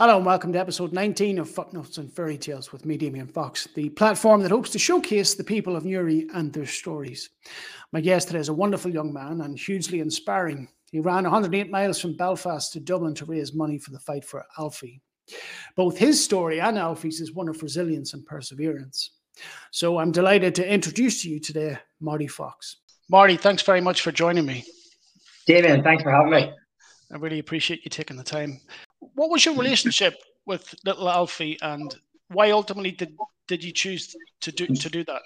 Hello and welcome to episode 19 of Footnotes and Fairy Tales with me, Damien Fox, the platform that hopes to showcase the people of Newry and their stories. My guest today is a wonderful young man and hugely inspiring. He ran 108 miles from Belfast to Dublin to raise money for the fight for Alfie. Both his story and Alfie's is one of resilience and perseverance. So I'm delighted to introduce to you today Marty Fox. Marty, thanks very much for joining me. Damien, thanks for having me. I really appreciate you taking the time what was your relationship with little Alfie, and why ultimately did did you choose to do to do that?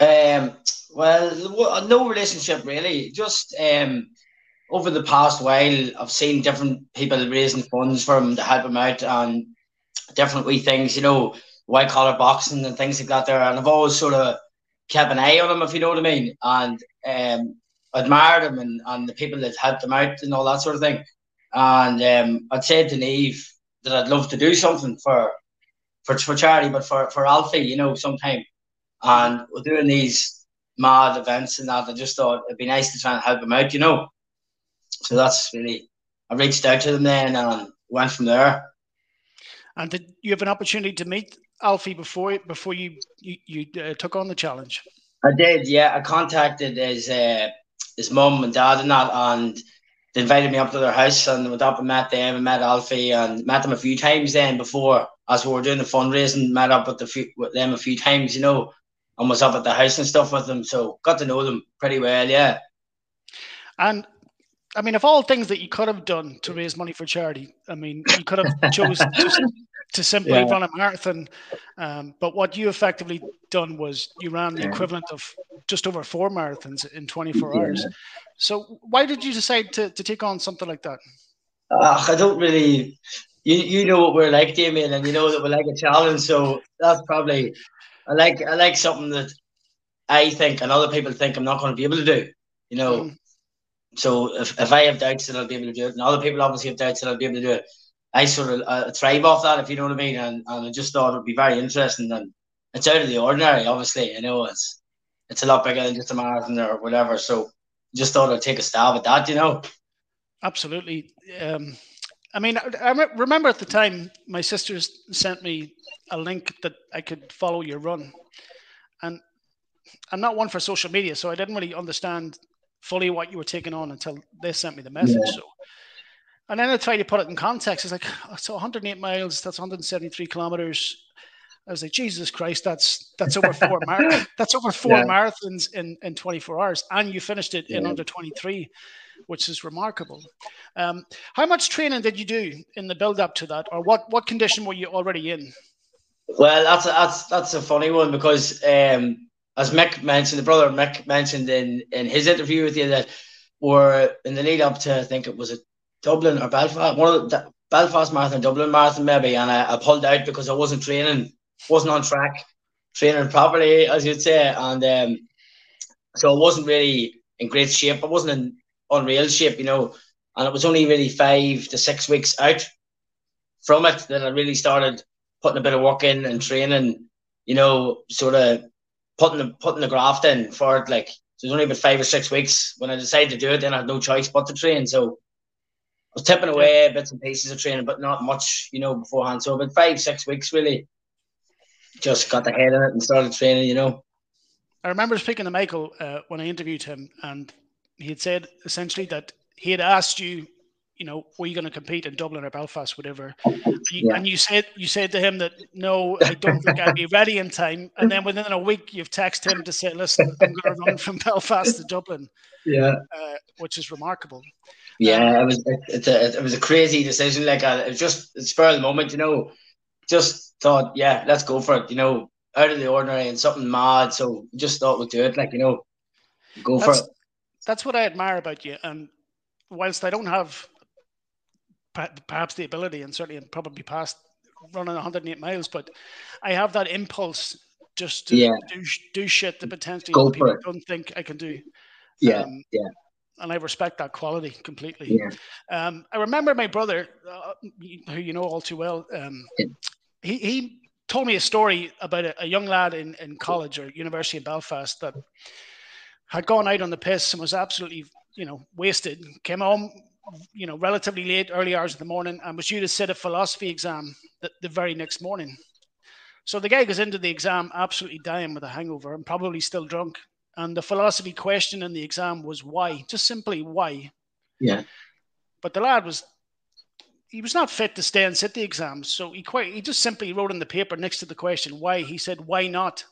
Um, well, no relationship really. Just um, over the past while, I've seen different people raising funds for him to help him out and different wee things, you know, white collar boxing and things like that. There, and I've always sort of kept an eye on him, if you know what I mean, and um, admired him and, and the people that helped him out and all that sort of thing. And um, I'd said to Niamh that I'd love to do something for for, for charity, but for, for Alfie, you know, sometime. And we're doing these mad events and that. I just thought it'd be nice to try and help him out, you know. So that's really, I reached out to them then and went from there. And did you have an opportunity to meet Alfie before before you you, you uh, took on the challenge? I did, yeah. I contacted his uh, his mum and dad and that, and they invited me up to their house and went up and met them and met Alfie and met them a few times then before as we were doing the fundraising, met up with the few, with them a few times, you know, and was up at the house and stuff with them. So got to know them pretty well, yeah. And I mean, of all things that you could have done to raise money for charity, I mean, you could have chosen to, simply yeah. run a marathon. Um, but what you effectively done was you ran the equivalent of just over four marathons in 24 yeah. hours. So why did you decide to, to take on something like that? Uh, I don't really. You, you know what we're like, Damien, and you know that we like a challenge. So that's probably I like I like something that I think and other people think I'm not going to be able to do. You know, mm. so if, if I have doubts that I'll be able to do it, and other people obviously have doubts that I'll be able to do it, I sort of uh, thrive off that, if you know what I mean. And, and I just thought it would be very interesting. And it's out of the ordinary, obviously. You know, it's it's a lot bigger than just a marathon or whatever. So just thought I'd take a stab at that, you know. Absolutely. Um, I mean, I remember at the time my sisters sent me a link that I could follow your run, and I'm not one for social media, so I didn't really understand fully what you were taking on until they sent me the message. Yeah. So, and then I tried to put it in context. It's like, oh, so 108 miles, that's 173 kilometers. I was like, Jesus Christ, that's that's over four mar- that's over four yeah. marathons in, in 24 hours, and you finished it yeah. in under 23, which is remarkable. Um, how much training did you do in the build up to that, or what what condition were you already in? Well, that's a, that's that's a funny one because um, as Mick mentioned, the brother Mick mentioned in in his interview with you that we're in the lead up to I think it was a Dublin or Belfast, one of the Belfast Marathon, Dublin Marathon maybe, and I, I pulled out because I wasn't training wasn't on track, training properly, as you'd say, and um, so I wasn't really in great shape. I wasn't in unreal shape, you know, and it was only really five to six weeks out from it that I really started putting a bit of work in and training, you know, sort of putting the putting the graft in for it. Like so it was only about five or six weeks when I decided to do it. Then I had no choice but to train. So was tipping away bits and pieces of training, but not much, you know, beforehand. So about five, six weeks really just got the head in it and started training, you know. I remember speaking to Michael uh, when I interviewed him, and he had said essentially that he had asked you, you know, were you going to compete in Dublin or Belfast, whatever? And you, yeah. and you said you said to him that no, I don't think I'd be ready in time. And then within a week, you've texted him to say, "Listen, I'm going to run from Belfast to Dublin." Yeah, uh, which is remarkable. Yeah, it was it, it, it was a crazy decision. Like uh, it was just a spur of the moment, you know. Just thought, yeah, let's go for it. You know, out of the ordinary and something mad. So just thought we'd do it. Like you know, go that's, for it. That's what I admire about you. And whilst I don't have perhaps the ability, and certainly probably past running 108 miles, but I have that impulse just to yeah. do do shit that potentially go people don't think I can do. Yeah, um, yeah and I respect that quality completely. Yeah. Um, I remember my brother, uh, who you know all too well. Um, yeah he, he told me a story about a, a, young lad in, in college or University in Belfast that had gone out on the piss and was absolutely, you know, wasted. Came home, you know, relatively late, early hours of the morning, and was due to sit a philosophy exam the, the very next morning. So the guy goes into the exam absolutely dying with a hangover and probably still drunk. And the philosophy question in the exam was why, just simply why. Yeah. But the lad was he was not fit to stay and sit the exams, so he quite he just simply wrote in the paper next to the question why. He said why not,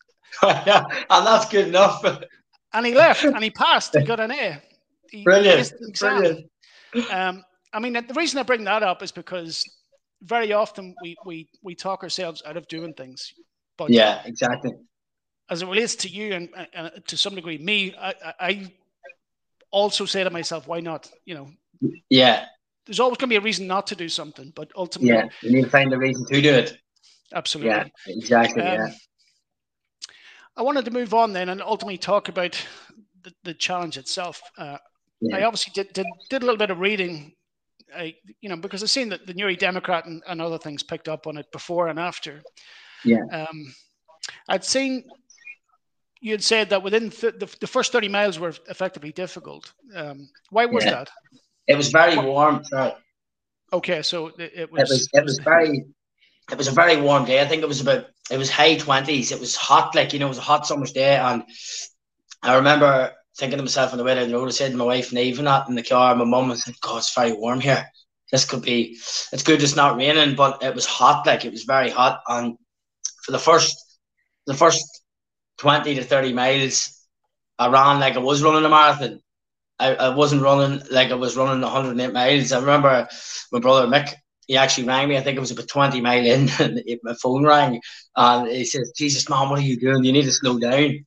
and that's good enough. And he left and he passed. He got an A. He Brilliant. Brilliant. Um, I mean, the reason I bring that up is because very often we we we talk ourselves out of doing things. But yeah, exactly. As it relates to you and uh, to some degree me, I, I also say to myself, why not? You know. Yeah. There's always going to be a reason not to do something, but ultimately. Yeah, you need to find a reason to do it. Absolutely. Yeah, exactly. Um, yeah. I wanted to move on then and ultimately talk about the, the challenge itself. Uh, yeah. I obviously did, did, did a little bit of reading I, you know, because I've seen that the Newry Democrat and, and other things picked up on it before and after. Yeah. Um, I'd seen you had said that within th- the, the first 30 miles were effectively difficult. Um, why was yeah. that? It was very warm. Sorry. Okay, so it, it, was, it was. It was very. It was a very warm day. I think it was about. It was high twenties. It was hot, like you know, it was a hot summer's day, and I remember thinking to myself on the way down the road, I said to my wife and even that in the car, my mum, said, God, it's very warm here. This could be, it's good it's not raining, but it was hot, like it was very hot. And for the first, the first 20 to 30 miles, I ran like I was running a marathon. I, I wasn't running like I was running 108 miles. I remember my brother Mick, he actually rang me. I think it was about 20 mile in, and my phone rang, and he says, "Jesus, man, what are you doing? You need to slow down."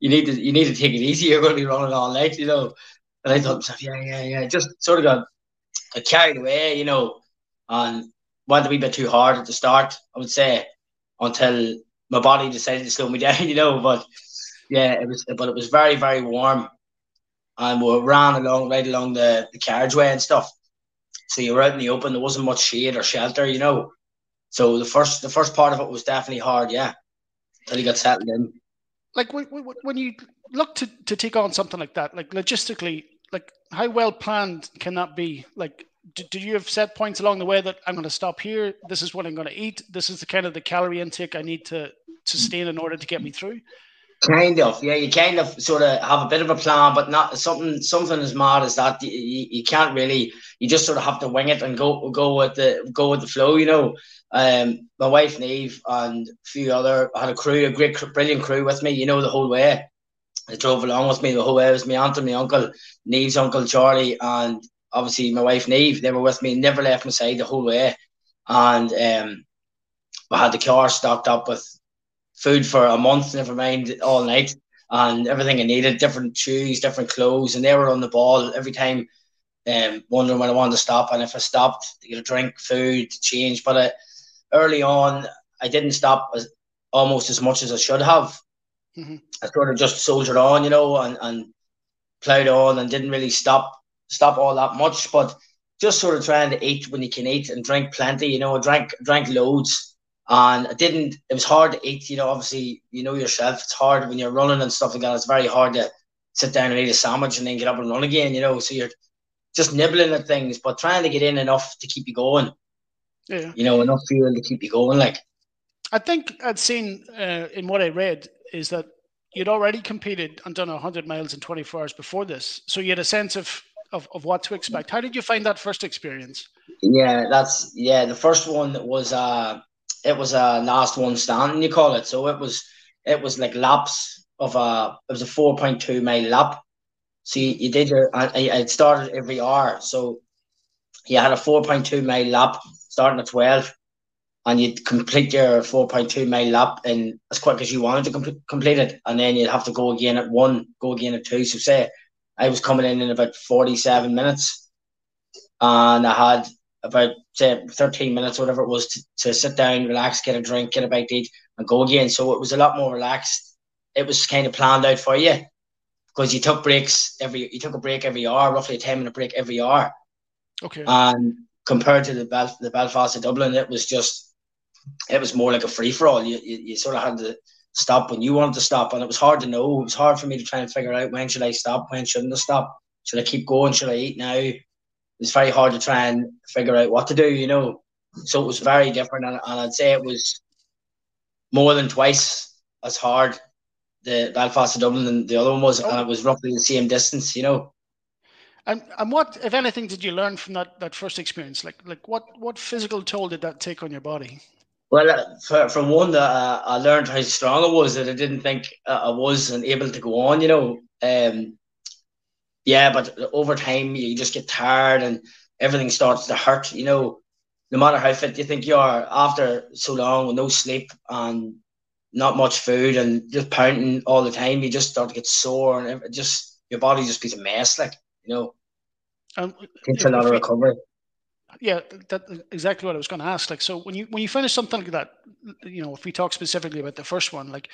you need to you need to take it easy. You're going to be running all night, you know. And I thought myself, yeah, yeah, yeah. Just sort of got, got carried away, you know, and went a wee bit too hard at the start. I would say until my body decided to slow me down, you know. But yeah, it was, but it was very very warm, and we ran along right along the, the carriageway and stuff. So you were out in the open. There wasn't much shade or shelter, you know. So the first the first part of it was definitely hard, yeah. Until you got settled in like when you look to, to take on something like that, like logistically, like how well planned can that be? Like, do, do you have set points along the way that I'm going to stop here? This is what I'm going to eat. This is the kind of the calorie intake I need to sustain in order to get me through. Kind of, yeah. You kind of sort of have a bit of a plan, but not something something as mad as that. You, you can't really. You just sort of have to wing it and go go with the go with the flow, you know. Um, my wife Niamh and a few other I had a crew, a great, brilliant crew with me. You know, the whole way. They drove along with me the whole way. It was my aunt and my uncle, Niamh's uncle Charlie, and obviously my wife Niamh. They were with me, never left my side the whole way. And um, we had the car stocked up with food for a month, never mind all night, and everything I needed, different shoes, different clothes, and they were on the ball every time, um, wondering when I wanted to stop, and if I stopped, to get a drink, food, change. But uh, early on, I didn't stop as, almost as much as I should have. Mm-hmm. I sort of just soldiered on, you know, and, and ploughed on and didn't really stop stop all that much, but just sort of trying to eat when you can eat and drink plenty, you know, I drank drank loads and I didn't it was hard to eat, you know, obviously you know yourself, it's hard when you're running and stuff like that, it's very hard to sit down and eat a sandwich and then get up and run again, you know. So you're just nibbling at things, but trying to get in enough to keep you going. Yeah. You know, enough fuel to keep you going. Like, I think I'd seen uh, in what I read is that you'd already competed and done 100 miles in 24 hours before this. So you had a sense of, of, of what to expect. How did you find that first experience? Yeah, that's, yeah, the first one that was, uh, it was a last one standing, you call it. So it was, it was like laps of a, it was a 4.2 mile lap. So you, you did your, I, I started every hour. So you had a 4.2 mile lap starting at 12 and you'd complete your 4.2 mile lap in as quick as you wanted to com- complete it. And then you'd have to go again at one, go again at two. So, say I was coming in in about 47 minutes and I had about, say, 13 minutes, whatever it was, to, to sit down, relax, get a drink, get a bite to eat, and go again. So, it was a lot more relaxed. It was kind of planned out for you because you took breaks every, you took a break every hour, roughly a 10 minute break every hour. Okay. And compared to the Bel- the Belfast of Dublin, it was just it was more like a free for all. You, you, you sort of had to stop when you wanted to stop, and it was hard to know. It was hard for me to try and figure out when should I stop, when shouldn't I stop. Should I keep going? Should I eat now? It's very hard to try and figure out what to do, you know. So it was very different, and, and I'd say it was more than twice as hard the Belfast to Dublin than the other one was, oh. and it was roughly the same distance, you know. And and what, if anything, did you learn from that that first experience? Like like what what physical toll did that take on your body? Well, uh, for, from one that uh, I learned how strong I was that I didn't think uh, I wasn't able to go on. You know, um, yeah, but over time you just get tired and everything starts to hurt. You know, no matter how fit you think you are, after so long with no sleep and not much food and just pounding all the time, you just start to get sore and it just your body just becomes a mess. Like you know, um, takes a lot of recovery. Yeah, that exactly what I was going to ask. Like, so when you when you finish something like that, you know, if we talk specifically about the first one, like,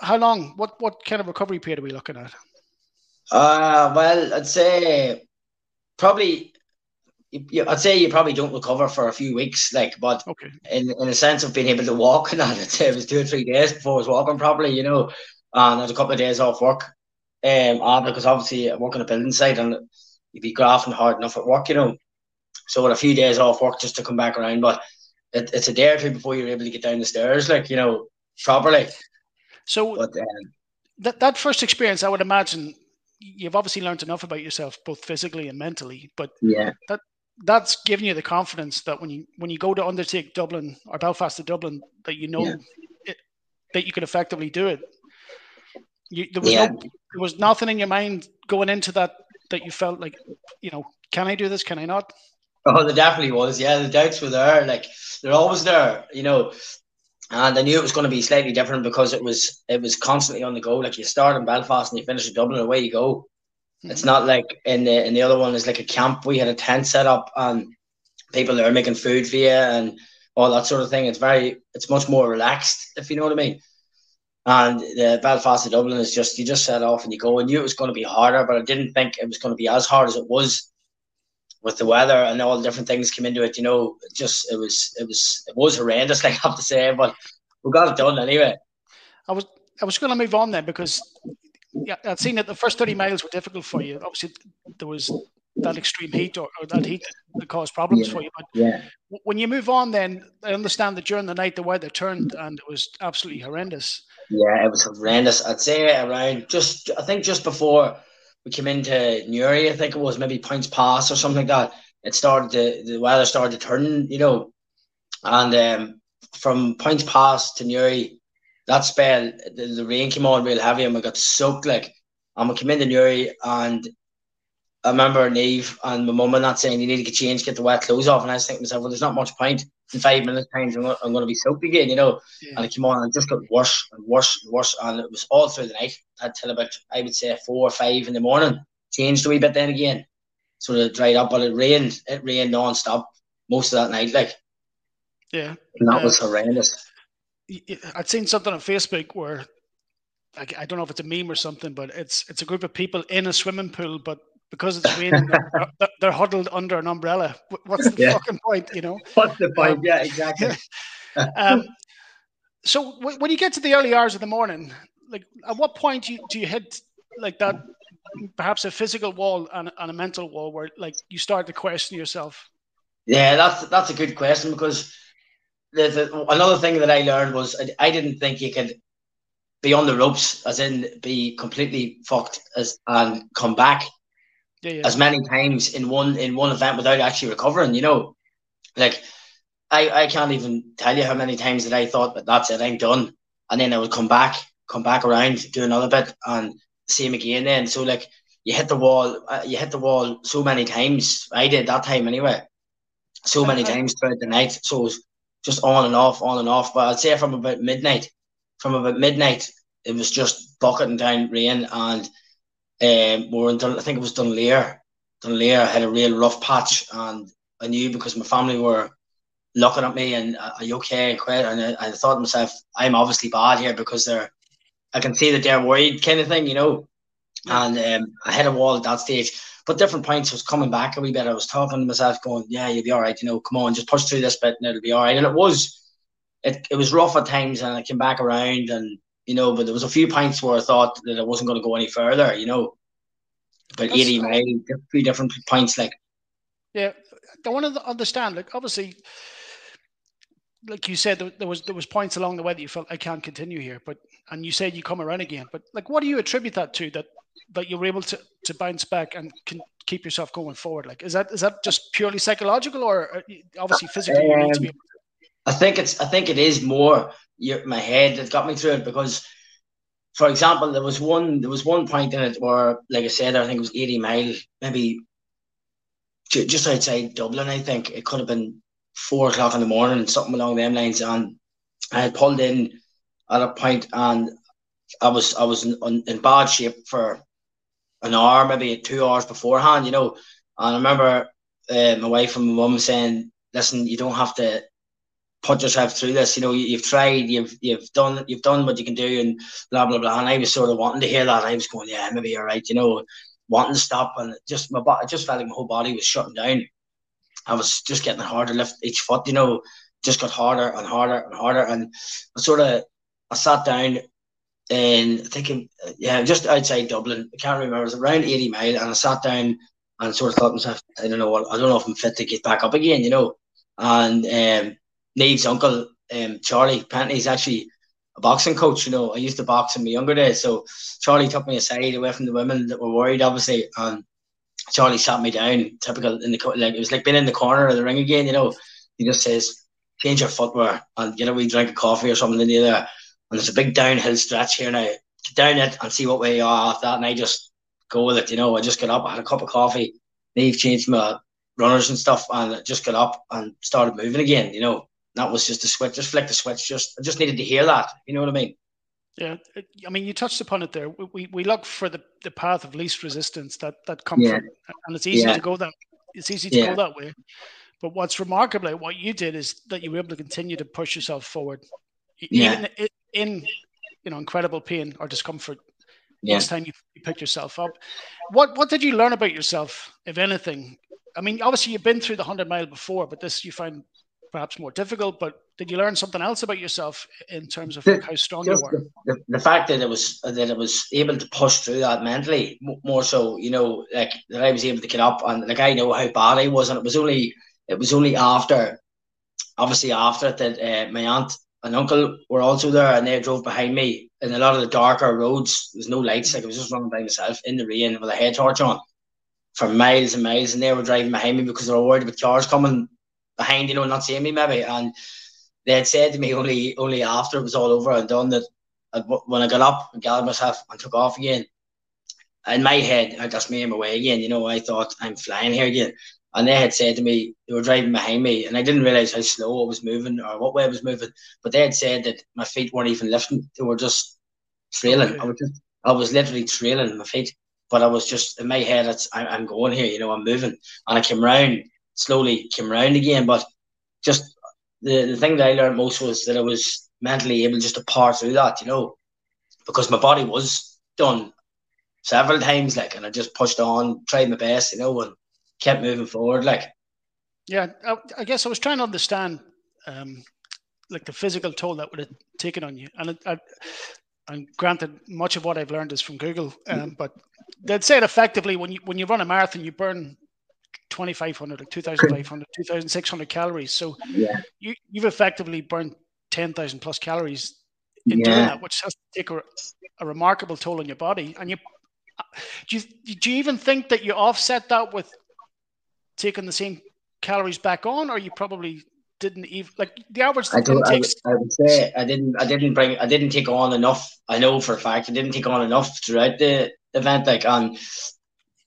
how long? What what kind of recovery period are we looking at? Uh, well, I'd say probably I'd say you probably don't recover for a few weeks, like, but okay. in in a sense of being able to walk, and I'd say it was two or three days before I was walking properly, you know, and I had a couple of days off work, um, because obviously I work on a building site and you'd be grafting hard enough at work, you know, so with a few days off work just to come back around, but it, it's a day or two before you're able to get down the stairs, like you know, properly. So but, um, that that first experience, I would imagine, you've obviously learned enough about yourself, both physically and mentally. But yeah, that that's giving you the confidence that when you when you go to undertake Dublin or Belfast to Dublin, that you know yeah. it, that you can effectively do it. You, there was yeah. no, there was nothing in your mind going into that that you felt like, you know, can I do this? Can I not? Oh, there definitely was. Yeah, the doubts were there. Like they're always there. You know, and I knew it was going to be slightly different because it was it was constantly on the go. Like you start in Belfast and you finish in Dublin, away you go. Mm-hmm. It's not like in the in the other one is like a camp. We had a tent set up and people there making food for you and all that sort of thing. It's very it's much more relaxed, if you know what I mean. And the Belfast to Dublin is just you just set off and you go. I knew it was going to be harder, but I didn't think it was going to be as hard as it was with the weather and all the different things came into it. You know, just it was it was it was horrendous. Like I have to say, but we got it done anyway. I was I was going to move on then because yeah, I'd seen that the first thirty miles were difficult for you. Obviously, there was that extreme heat or, or that heat that caused problems yeah, for you. But yeah. when you move on, then I understand that during the night the weather turned and it was absolutely horrendous. Yeah, it was horrendous. I'd say around just I think just before we came into Newry, I think it was maybe Poyntzpass or something like that. It started to, the weather started to turn, you know, and um, from Poyntzpass to Newry, that spell the, the, rain came on real heavy and we got soaked like. And we came into Newry and I remember Niamh and my mum and that saying you need to get changed, get the wet clothes off, and I was thinking to myself, well, there's not much point in five minutes time I'm going, I'm going to be soaked again, you know. Yeah. And it came on and it just got worse and worse and worse, and it was all through the night until about I would say four or five in the morning. Changed a wee bit then again, sort of dried up, but it rained. It rained non-stop most of that night, like. Yeah, and that uh, was horrendous. I'd seen something on Facebook where, like, I don't know if it's a meme or something, but it's it's a group of people in a swimming pool, but because it's raining, they're, they're, huddled under an umbrella. What's the yeah. fucking point, you know? What's the point? Um, yeah, exactly. um, so w- when you get to the early hours of the morning, like at what point do you, do you hit like that, perhaps a physical wall and, and a mental wall where like you start to question yourself? Yeah, that's that's a good question because the, the, another thing that I learned was I, I didn't think you could be on the ropes, as in be completely fucked as and come back yeah, yeah. as many times in one in one event without actually recovering. You know, like I I can't even tell you how many times that I thought that that's it, I'm done, and then I would come back, come back around, do another bit, and same again. Then so like you hit the wall, uh, you hit the wall so many times. I did that time anyway, so many times throughout the night. So it just on and off, on and off. But I'd say from about midnight, from about midnight, it was just bucketing down rain and um, we were in, Dun- I think it was Dunleer. Dunleer had a real rough patch, and I knew because my family were looking at me and are you okay? And quit and I, I, thought to myself I'm obviously bad here because they're I can see that they're worried kind of thing you know? And um, I hit a wall at that stage but different points was coming back a wee bit. I was talking to myself going yeah you'll be all right you know come on just push through this bit and it'll be all right. And it was it, it was rough at times and I came back around and you know, but there was a few points where I thought that I wasn't going to go any further, you know. But That's 80 miles, three different points, like. Yeah, I want to understand. Like, obviously, like you said, there was there was points along the way that you felt I can't continue here, but and you said you come around again. But like, what do you attribute that to? That that you were able to to bounce back and can keep yourself going forward? Like, is that is that just purely psychological, or uh, obviously physically um, you need to be? I think it's I think it is more my head that got me through it because, for example, there was one there was one point in it where, like I said, I think it was eighty mile, maybe just outside Dublin. I think it could have been four o'clock in the morning, something along them lines, and I had pulled in at a point and I was I was in, in bad shape for an hour, maybe two hours beforehand, you know. And I remember uh, my wife and my mum saying, "Listen, you don't have to put yourself through this. You know, you, have tried, you've you've done you've done what you can do, and blah blah blah." And I was sort of wanting to hear that. I was going, "Yeah, maybe you're right," you know, wanting to stop, and just my body, just felt like my whole body was shutting down. I was just getting harder to lift each foot, you know, just got harder and harder and harder, and I sort of I sat down and thinking, yeah, just outside Dublin. I can't remember. It was around 80 mile, and I sat down and sort of thought myself, I don't know what, I don't know if I'm fit to get back up again, you know. And um, Niamh's uncle, um, Charlie Pentley, is actually a boxing coach. You know, I used to box in my younger days, so Charlie took me aside away from the women that were worried, obviously, and Charlie sat me down. Typical in the like it was like being in the corner of the ring again. You know, he just says, change your footwear and get a wee drink of coffee or something in there and there's a big downhill stretch here now. Get down it and see what way you are that. And I just go with it, you know. I just get up, I had a cup of coffee, Niamh changed my runners and stuff, and I just got up and started moving again, you know. That was just a switch, just flick the switch. Just I just needed to hear that. You know what I mean? Yeah, I mean, you touched upon it there. We we look for the, the path of least resistance, that that comfort, yeah. and it's easy yeah. to go that it's easy to yeah. go that way. But what's remarkable, what you did, is that you were able to continue to push yourself forward, even in you know incredible pain or discomfort each time you, you pick yourself up. What what did you learn about yourself, if anything? I mean, obviously you've been through the hundred mile before, but this you find perhaps more difficult. But did you learn something else about yourself in terms of the, how strong you were? The, the, fact that it was that it was able to push through that mentally, more so, you know, like that I was able to get up and like I know how bad I was, and it was only it was only after, obviously after that uh, my aunt and uncle were also there and they drove behind me in a lot of the darker roads. There's no lights, like I was just running by myself in the rain with a head torch on for miles and miles. And they were driving behind me because they were worried about cars coming behind, you know, not seeing me maybe. And they had said to me only only after it was all over and done that when I got up and gathered myself and took off again, in my head, I just made my way again. You know, I thought I'm flying here again. And they had said to me, they were driving behind me, and I didn't realize how slow I was moving or what way I was moving. But they had said that my feet weren't even lifting; they were just trailing. Okay. I was just, I was literally trailing my feet. But I was just in my head, it's, I, I'm going here, you know, I'm moving, and I came round slowly, came around again. But just the, the thing that I learned most was that I was mentally able just to power through that, you know, because my body was done several times, like, and I just pushed on, tried my best, you know, and kept moving forward. Like, yeah, I, I guess I was trying to understand, um, like the physical toll that would have taken on you, and it, I, and granted, much of what I've learned is from Google, um, but they'd say it effectively when you when you run a marathon, you burn 2,500 or 2,500, 2,600 calories. So yeah. you, you've effectively burned 10,000 plus calories in yeah. doing that, which has to take a, a, remarkable toll on your body. And you, do you, do you even think that you offset that with taking the same calories back on, or you probably didn't even like the average I, do, I, I would say I didn't I didn't bring I didn't take on enough. I know for a fact I didn't take on enough throughout the event. Like on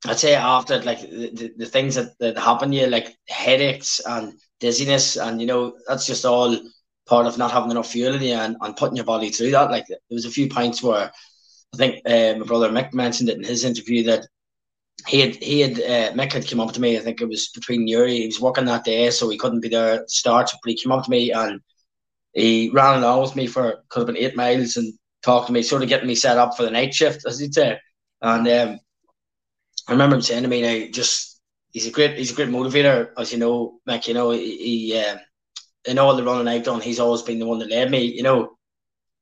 I'd say after like the, the, things that, that happen you, like headaches and dizziness, and you know, that's just all part of not having enough fuel in you and, and putting your body through that. Like there was a few points where I think uh, my brother Mick mentioned it in his interview that he had he had uh, Mick had come up to me. I think it was between Newry. He was working that day, so he couldn't be there at start. But he came up to me and he ran along with me for could have been eight miles and talked to me, sort of getting me set up for the night shift, as he'd say. And um, I remember him saying to me, "Now, just he's a great he's a great motivator, as you know, Mick. You know, he, he uh, in all the running I've done, he's always been the one that led me. You know,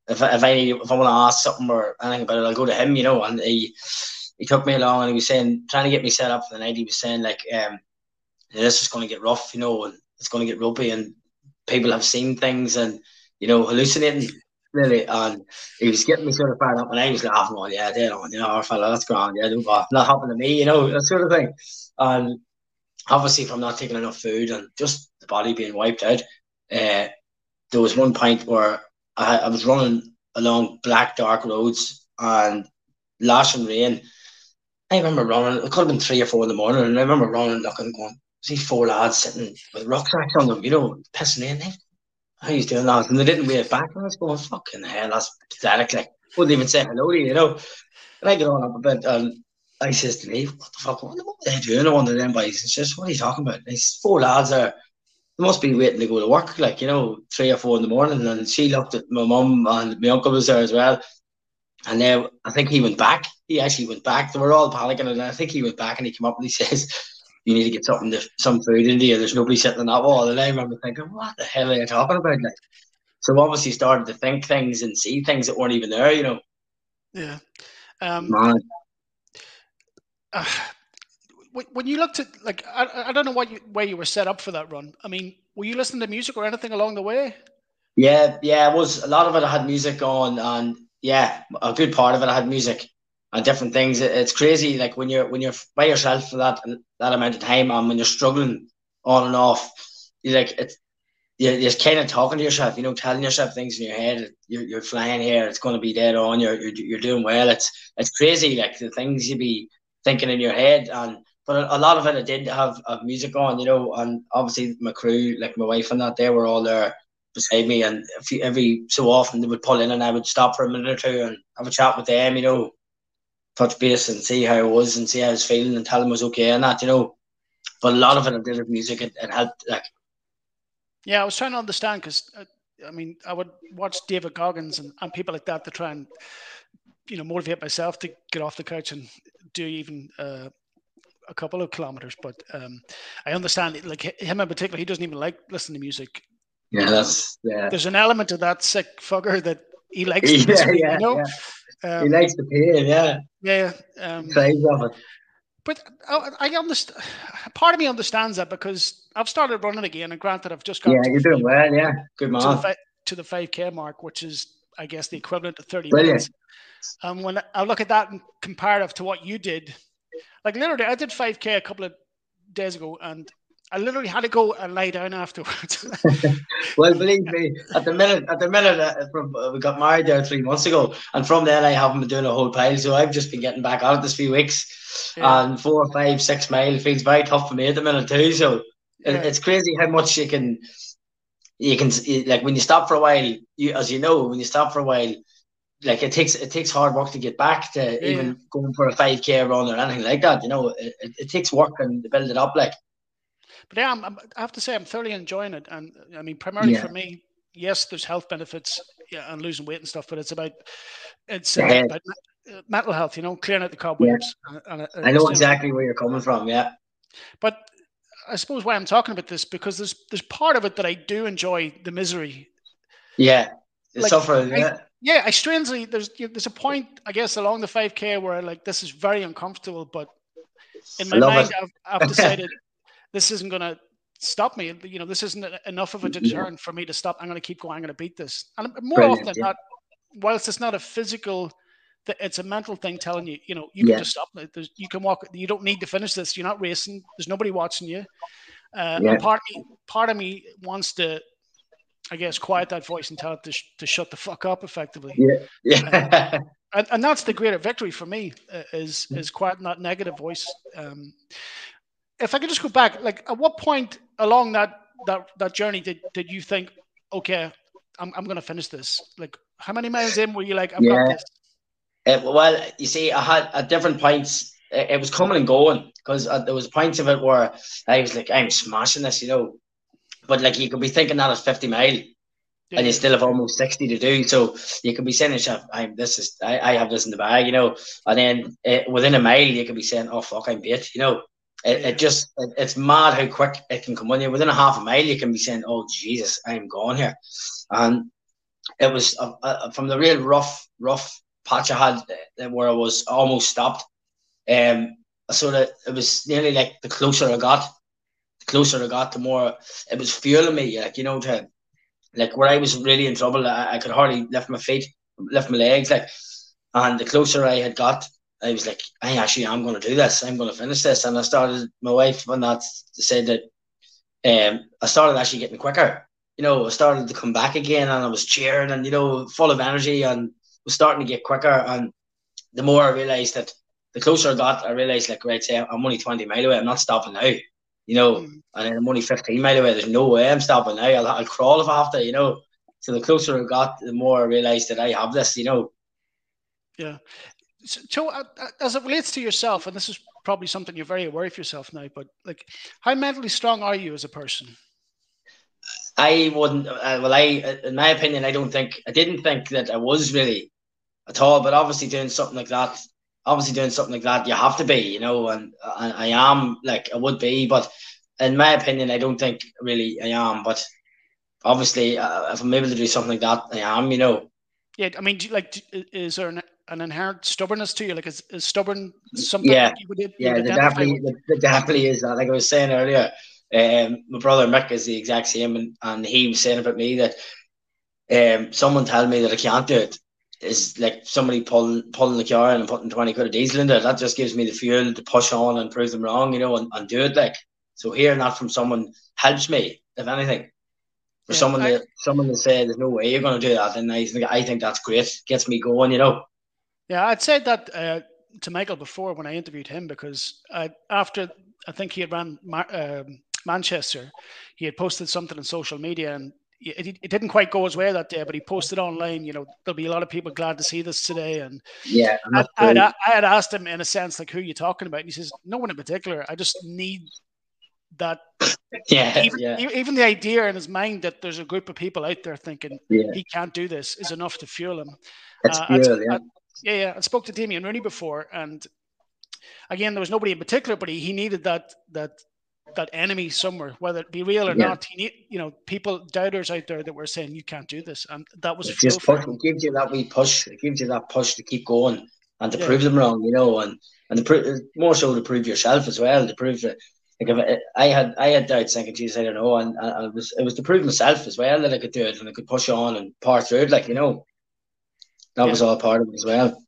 if if I if I want to ask something or anything about it, I'll go to him. You know, and he." he took me along and he was saying, trying to get me set up for the night. He was saying like, um, this is going to get rough, you know, and it's going to get ropey, and people have seen things and you know hallucinating really. And he was getting me sort of fired up, and I was laughing, "Oh yeah, dead on, you know, our fella, that's grand, yeah, don't happened to me, you know, that sort of thing." And obviously, from not taking enough food and just the body being wiped out, uh, there was one point where I, I was running along black dark roads and lashing rain. I remember running. It could have been three or four in the morning, and I remember running, looking, and going, "See four lads sitting with rucksacks on them, you know, pissing in." How you doing, lads? And they didn't wave back. And I was going, "Fucking hell, that's pathetic." Like, wouldn't even say hello to you, you know. And I get on up a bit, and I says to me, "What the fuck? What are they doing?" One of them boys. It's just, "What are you talking about?" And these four lads are they must be waiting to go to work, like, you know, three or four in the morning. And she looked at my mum and my uncle was there as well. And now I think he went back. He actually went back. They were all panicking. And I think he went back and he came up and he says, You need to get something, to, some food into you. There's nobody sitting on that wall. And I remember thinking, What the hell are you talking about? Like, so obviously started to think things and see things that weren't even there, you know. Yeah. Um, uh, when you looked at like I, I don't know what you, where you were set up for that run. I mean, were you listening to music or anything along the way? Yeah, yeah, it was a lot of it. I had music on, and yeah, a good part of it I had music different things. it's crazy, like when you're when you're by yourself for that that amount of time, and when you're struggling on and off, you like it's you're, you're kind of talking to yourself, you know, telling yourself things in your head. You're, you're flying here. It's going to be dead on. You're, you're you're doing well. It's it's crazy, like the things you be thinking in your head, and but a, lot of it I did have, have music on, you know, and obviously my crew, like my wife and that, they were all there beside me, and every so often they would pull in, and I would stop for a minute or two and have a chat with them, you know, touch base and see how it was and see how I was feeling and tell him I was okay and that, you know. But a lot of it I did with music, it, it helped, like. Yeah, I was trying to understand because, uh, I mean, I would watch David Goggins and, and people like that to try and, you know, motivate myself to get off the couch and do even uh, a couple of kilometers, but um, I understand like him in particular. He doesn't even like listening to music. Yeah, that's yeah. There's an element of that sick fucker that he likes. yeah, music, yeah, you know? yeah. Um, he likes the pain. Yeah, yeah. Um, of it. But I, I understand. Part of me understands that because I've started running again, and granted, I've just got. Yeah, you're doing well. Yeah, good man. To the five k mark, which is, I guess, the equivalent to thirty Brilliant. minutes. And when I look at that in comparative to what you did, like literally, I did 5K a couple of days ago and I literally had to go and lie down afterwards. well, believe me, at the minute, at the minute, uh, from, uh, we got married there three months ago, and from then I haven't been doing a whole pile. So I've just been getting back out this few weeks, yeah. and four, five, six mile feels very tough for me at the minute too. So yeah. it, it's crazy how much you can, you can like when you stop for a while. You, as you know, when you stop for a while, like it takes it takes hard work to get back to yeah. even going for a five k run or anything like that. You know, it, it, it, takes work and to build it up. Like, but yeah, I'm, I'm, i have to say I'm thoroughly enjoying it, and I mean, primarily yeah. for me, yes, there's health benefits yeah, and losing weight and stuff, but it's about it's uh, about uh, mental health. You know, clearing out the cobwebs. Yeah. And, and, and I know exactly where you're coming from. Yeah, but I suppose why I'm talking about this because there's there's part of it that I do enjoy the misery. Yeah, like, suffering. Yeah yeah, I strangely there's there's a point I guess along the 5k where like this is very uncomfortable, but in my mind I've, I've decided this isn't going to stop me. You know, this isn't enough of a deterrent for me to stop. I'm going to keep going. I'm going to beat this. And more Brilliant, often than yeah. not, whilst it's not a physical, it's a mental thing telling you, you know, you yeah. can just stop. There's, you can walk. You don't need to finish this. You're not racing. There's nobody watching you. Uh, yeah. part of me, part of me wants to I guess, quiet that voice and tell it to, sh- to shut the fuck up effectively. Yeah. Yeah. Uh, and, and that's the greater victory for me uh, is, is quieting that negative voice. Um, if I could just go back, like at what point along that, that, that journey did, did you think, okay, I'm, I'm going to finish this? Like how many miles in were you like, I've yeah. got this? Uh, well, you see, I had at different points, it, it was coming and going because uh, there was points of it where I was like, I'm smashing this, you know, but like you could be thinking that at 50 mile yeah. and you still have almost 60 to do. So you could be saying yourself, I'm this is I, I have this in the bag, you know. And then it, within a mile you could be saying, Oh fuck, I'm bit, you know. It, it just it, it's mad how quick it can come on you. Within a half a mile you can be saying, Oh Jesus, I'm gone here. And it was uh, uh, from the real rough, rough patch I had uh, where I was almost stopped. Um, so that it was nearly like the closer I got closer I got, the more it was fueling me. Like you know, to like where I was really in trouble, I, I could hardly lift my feet, lift my legs. Like, and the closer I had got, I was like, I actually am going to do this. I'm going to finish this. And I started. My wife when that said that, um, I started actually getting quicker. You know, I started to come back again, and I was cheering, and you know, full of energy, and was starting to get quicker. And the more I realised that, the closer I got, I realised like, right, say I'm only 20 mile away. I'm not stopping now you know, mm. and I'm only 15 mile away. There's no way I'm stopping now. I'll, I'll crawl if I have to, you know. So the closer I got, the more I realised that I have this, you know. Yeah. So, uh, uh, as it relates to yourself, and this is probably something you're very aware of yourself now, but like, how mentally strong are you as a person? I wouldn't. Uh, well, I, in my opinion, I don't think I didn't think that I was really at all. But obviously, doing something like that obviously doing something like that, you have to be, you know, and, and I am like I would be, but in my opinion, I don't think really I am. But obviously, uh, if I'm able to do something like that, I am, you know. Yeah, I mean, like, is there an, an inherent stubbornness to you? Like, is, is stubborn something? Yeah, you would, you yeah, would definitely, the, definitely is that. Like I was saying earlier, um, my brother Mick is the exact same, and, and he was saying about me that um, someone tell me that I can't do it, is like somebody pulling pulling the car and putting 20 quid of diesel in there. That just gives me the fuel to push on and prove them wrong, you know, and, and do it like. So hearing that from someone helps me, if anything. For yeah, someone I, to someone to say there's no way you're gonna do that, and I think I think that's great. Gets me going, you know. Yeah, I'd said that uh, to Michael before when I interviewed him because I, after I think he had ran uh, Manchester, he had posted something on social media and it, it didn't quite go his way that day, but he posted online, you know, there'll be a lot of people glad to see this today. And yeah, I, I, had, I, had, asked him in a sense, like, who are you talking about? And he says, no one in particular. I just need that. Yeah even, yeah. even the idea in his mind that there's a group of people out there thinking yeah. he can't do this is enough to fuel him. That's uh, yeah. I, yeah, yeah. I spoke to Damien Rooney before, and again, there was nobody in particular, but he, he needed that that that enemy somewhere, whether it be real or yeah. not. You need, you know, people doubters out there that were saying you can't do this, and that was it just push, it gives you that wee push. It gives you that push to keep going and to yeah. prove them wrong, you know, and and to more so to prove yourself as well, to prove that. Like I had I had doubts thinking, geez, I don't know, and, and it was it was to prove myself as well that I could do it and I could push on and power through it, like you know, that yeah. was all part of it as well.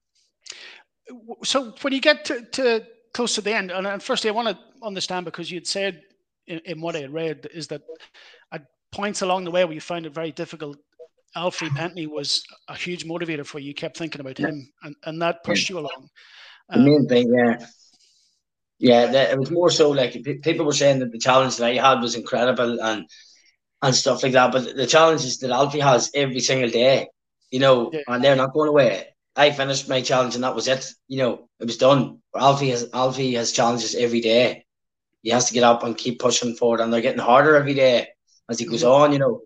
So when you get to, to close to the end, and firstly, I want to understand because you'd said in, in what I had read is that at points along the way where you found it very difficult, Alfie Penny was a huge motivator for you. You kept thinking about him, and, and that pushed you along. Um, the main um, thing, yeah. Yeah, that, it was more so like people were saying that the challenge that I had was incredible and and stuff like that. But the challenges that Alfie has every single day, you know, yeah. and they're not going away. I finished my challenge and that was it. You know, it was done. Alfie has Alfie has challenges every day. He has to get up and keep pushing forward, and they're getting harder every day as he goes mm-hmm. on. You know,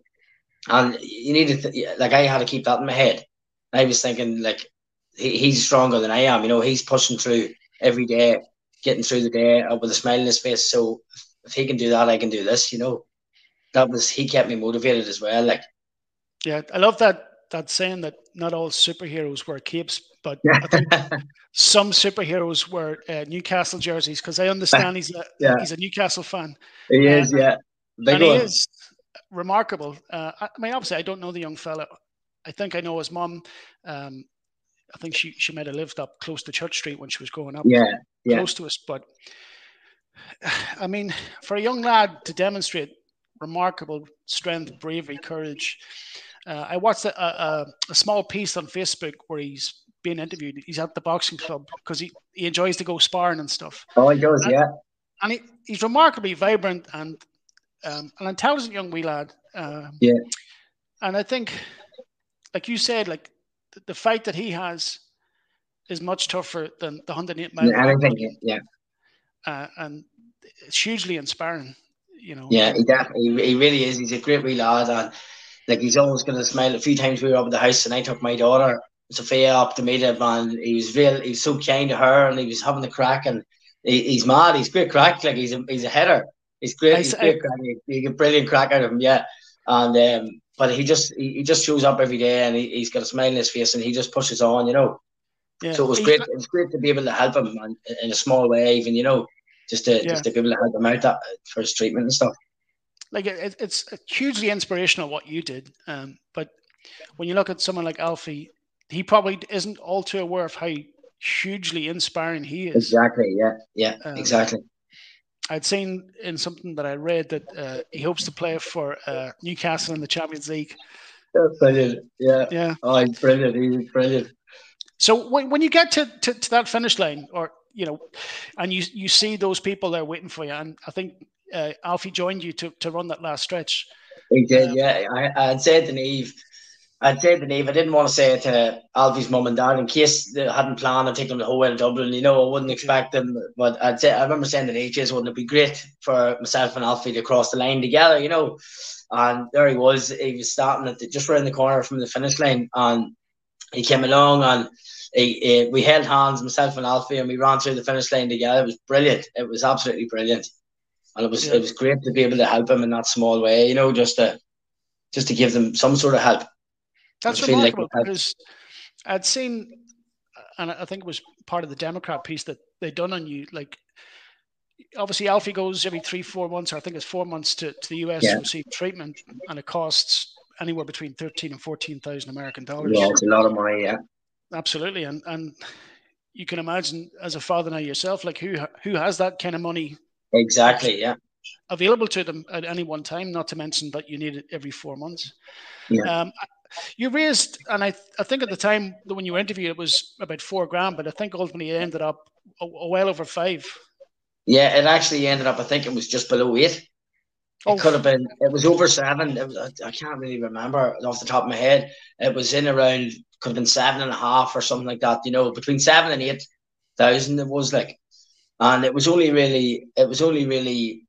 and you need to th- like I had to keep that in my head. I was thinking like he, he's stronger than I am. You know, he's pushing through every day, getting through the day with a smile on his face. So if he can do that, I can do this. You know, that was he kept me motivated as well. Like, yeah, I love that that saying that not all superheroes wear capes, but I think some superheroes wear uh, Newcastle jerseys because I understand he's a yeah. he's a Newcastle fan. He is, uh, yeah, Big and one. he is remarkable. Uh, I mean, obviously, I don't know the young fella. I think I know his mom. Um, I think she she might have lived up close to Church Street when she was growing up. Yeah, yeah. close to us. But I mean, for a young lad to demonstrate remarkable strength, bravery, courage. Uh, I watched a, a, a, small piece on Facebook where he's being interviewed. He's at the boxing club because he, he enjoys to go sparring and stuff. Oh, he does, and, yeah. And he, he's remarkably vibrant and um, an intelligent young wee lad. Um, yeah. And I think, like you said, like the, fight that he has is much tougher than the 108 mile. Yeah, I think, yeah. Uh, and it's hugely inspiring, you know. Yeah, he definitely, he really is. He's a great wee lad. And like he's always going to smile. A few times we were up at the house and I took my daughter Sophia up to meet him and he was real. He was so kind to her and he was having the crack and he, he's mad. He's great crack. Like he's a he's a header. He's great. He's great crack. He, he get brilliant crack out of him. Yeah, and um, but he just he, he just shows up every day and he, he's got a smile on his face and he just pushes on. You know. Yeah. So it was great. It was great to be able to help him in a small way, even you know. just to yeah. just to be able to help him out that for his treatment and stuff. Like it, it's hugely inspirational what you did, um, but when you look at someone like Alfie, he probably isn't all too aware of how hugely inspiring he is. Exactly. Yeah. Yeah. Um, exactly. I'd seen in something that I read that uh, he hopes to play for uh, Newcastle in the Champions League. That's brilliant. Yeah. Yeah. Oh, he's brilliant. He's brilliant. So when, when you get to, to, to, that finish line, or you know, and you you see those people there waiting for you, and I think uh, Alfie joined you to, to run that last stretch. He did, um, yeah. I, I'd said to Niamh, I'd say to Niamh, I didn't want to say it to Alfie's mum and dad in case they hadn't planned on taking them the whole way to Dublin. You know, I wouldn't mm-hmm. expect them, but I'd say I remember saying to Niamh, wouldn't it be great for myself and Alfie to cross the line together? You know, and there he was. He was starting at the, just around the corner from the finish line, and he came along and he, he, we held hands, myself and Alfie, and we ran through the finish line together. It was brilliant. It was absolutely brilliant, and it was yeah. it was great to be able to help him in that small way. You know, just to just to give them some sort of help. That's remarkable like because I'd seen, and I think it was part of the Democrat piece that they done on you. Like, obviously, Alfie goes every three, four months, or I think it's four months to, to the US yeah. to receive treatment, and it costs anywhere between thirteen and fourteen thousand American dollars. Yeah, it's a lot of money. Yeah, absolutely, and and you can imagine as a father now yourself, like who who has that kind of money? Exactly. Yeah. Available to them at any one time. Not to mention that you need it every four months. Yeah. Um, you raised, and I, I think at the time when you were interviewed, it was about four grand, but I think ultimately it ended up a, a well over five. Yeah, it actually ended up. I think it was just below eight. Oh. It could have been. It was over seven. It was. I can't really remember off the top of my head. It was in around. Could have been seven and a half or something like that. You know, between seven and eight thousand. It was like, and it was only really. It was only really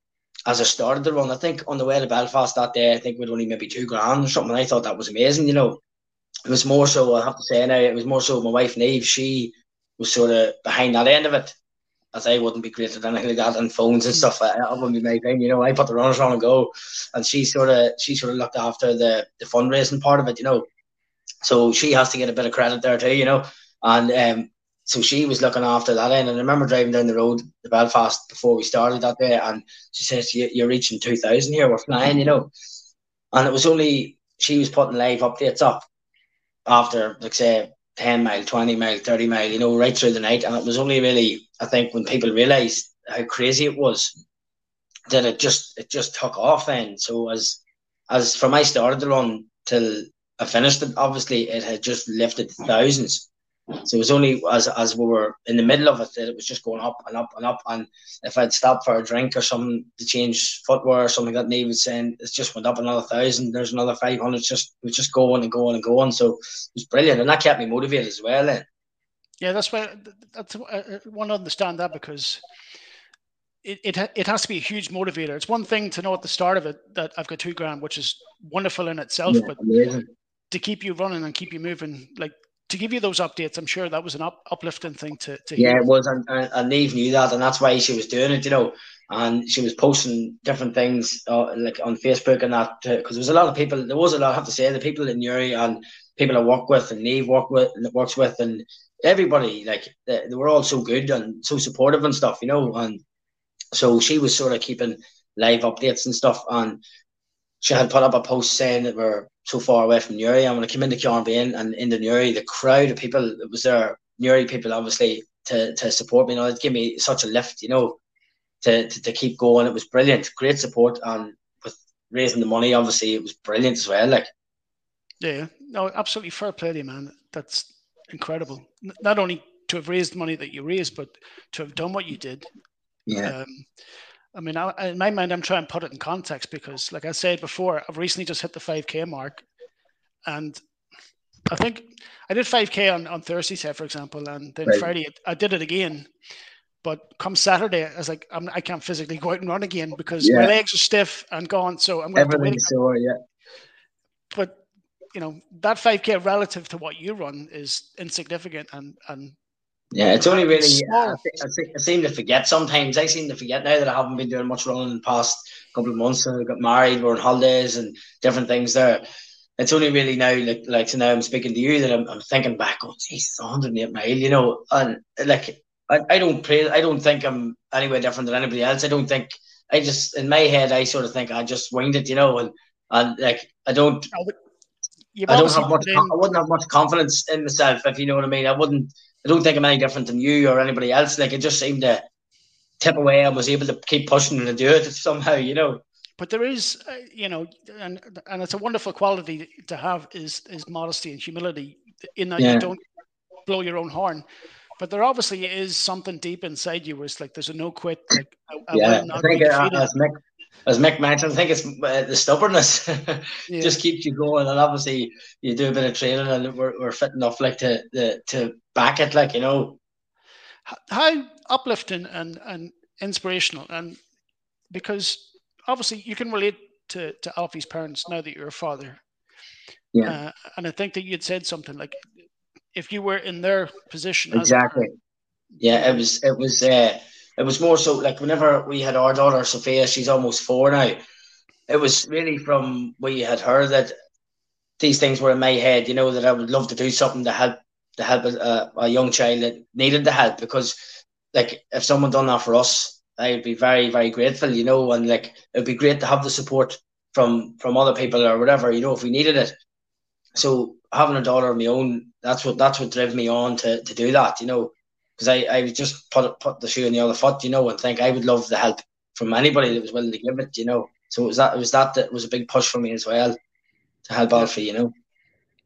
as I started the run. I think on the way to Belfast that day, I think we'd only maybe two grand or something. I thought that was amazing, you know. It was more so, I have to say now, it was more so my wife Niamh, she was sort of behind that end of it. As I wouldn't be great at anything like that and phones and stuff. That wouldn't be my thing, you know. I put the runners on and go, and she sort of she sort of looked after the the fundraising part of it, you know. So she has to get a bit of credit there too, you know. And um, so she was looking after that end. And I remember driving down the road to Belfast before we started that day, and she says, "You're reaching two thousand here. We're flying, you know." And it was only she was putting live updates up after, like say, ten mile, twenty mile, thirty mile, you know, right through the night. And it was only really, I think, when people realised how crazy it was, that it just it just took off. Then, so as as from I started the run till I finished it, obviously it had just lifted thousands so it was only as as we were in the middle of it that it was just going up and up and up. And if I'd stopped for a drink or something to change footwear or something that Niamh was saying, it's just went up another thousand. There's another five hundred. Just it was just going and going and going. So it was brilliant, and that kept me motivated as well. Then. Yeah, that's why that's I want to understand that because it, it it has to be a huge motivator. It's one thing to know at the start of it that I've got two grand, which is wonderful in itself, yeah, but amazing. to keep you running and keep you moving, like to give you those updates, I'm sure that was an up, uplifting thing to, to hear. Yeah, it was, and, and, and Niamh knew that, and that's why she was doing it, you know. And she was posting different things uh, like on Facebook and that because there was a lot of people. There was a lot. I have to say, the people in Newry and people I work with and Niamh work with and works with and everybody like they, they were all so good and so supportive and stuff, you know. And so she was sort of keeping live updates and stuff. And she had put up a post saying that we're so far away from Newry. And when I came into Carnbane and into Newry, the crowd of people that was there, Newry people obviously to, to support me, you know, it gave me such a lift, you know, to, to, to keep going. It was brilliant, great support. And with raising the money, obviously, it was brilliant as well. Like, yeah, no, absolutely fair play to you, man. That's incredible. Not only to have raised money that you raised, but to have done what you did. Yeah. Um, I mean, I, in my mind, I'm trying to put it in context because, like I said before, I've recently just hit the 5K mark. And I think I did 5K on, on Thursday, say, for example. And then right. Friday, I did it again. But come Saturday, I was like, I'm, I can not physically go out and run again because yeah. my legs are stiff and gone. So I'm going to wait. Sore, yeah. But, you know, that 5K relative to what you run is insignificant. And, and yeah, it's only really. I, I, seem to forget sometimes. I seem to forget now that I haven't been doing much running in the past couple of months. I got married, we're on holidays, and different things there. It's only really now, like, like so now I'm speaking to you that I'm, I'm thinking back. Oh, Jesus, 108 mile, you know, and like I, I don't pray. I don't think I'm anyway different than anybody else. I don't think. I just in my head, I sort of think I just winged it, you know, and and like I don't. I don't have much. I wouldn't have much confidence in myself, if you know what I mean. I wouldn't. I don't think I'm any different than you or anybody else. Like it just seemed to tip away. I was able to keep pushing and do it somehow, you know. But there is, uh, you know, and and it's a wonderful quality to have is is modesty and humility in that yeah. you don't blow your own horn. But there obviously is something deep inside you where it's like there's a no quit. Like, I, yeah, I, I think uh, as Mick, as Mick mentioned, I think it's uh, the stubbornness yeah. just keeps you going. And obviously, you do a bit of training, and we're, we're fit enough like to the, to back it, like you know. How uplifting and and inspirational, and because obviously you can relate to to Alfie's parents now that you're a father. Yeah. Uh, and I think that you'd said something like, if you were in their position. Exactly. yeah, it was. It was. Uh, it was more so like whenever we had our daughter Sophia, she's almost four now. It was really from we had heard that these things were in my head. You know that I would love to do something to help to help a, a young child that needed the help because, like, if someone done that for us, I'd be very very grateful. You know, and like it'd be great to have the support from from other people or whatever. You know, if we needed it. So having a daughter of my own, that's what that's what drove me on to, to do that. You know, because I, I just put put the shoe in the other foot, you know, and think I would love the help from anybody that was willing to give it, you know. So it was that it was that that was a big push for me as well to help Alfie, you know.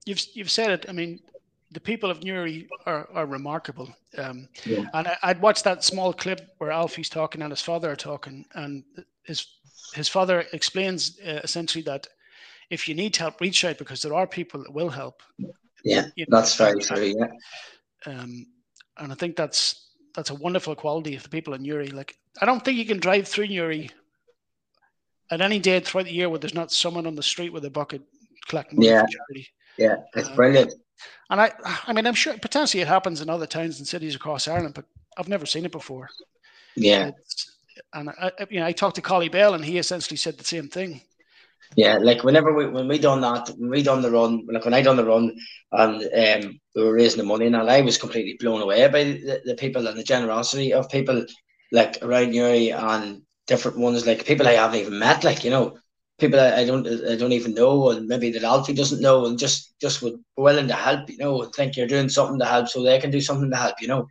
You've you've said it. I mean, the people of Newry are, are remarkable. Um, yeah. And I, would watched that small clip where Alfie's talking and his father are talking, and his his father explains uh, essentially that if you need help, reach out because there are people that will help. Yeah, you know, that's very true. Yeah. Um, and I think that's that's a wonderful quality of the people in Newry. Like, I don't think you can drive through Newry at any day throughout the year where there's not someone on the street with a bucket collecting money yeah. for charity. Yeah, it's um, brilliant. And I, I mean, I'm sure potentially it happens in other towns and cities across Ireland, but I've never seen it before. Yeah. It's, and I, you know, I talked to Collie Bell, and he essentially said the same thing. Yeah, like whenever we when we done that, when we done the run, like when I done the run, and um, we were raising the money, and I was completely blown away by the, the people and the generosity of people, like around Newry and different ones, like people I haven't even met, like you know, people I, I don't I don't even know, and maybe that Alfie doesn't know, and just just would willing to help, you know, think you're doing something to help, so they can do something to help, you know.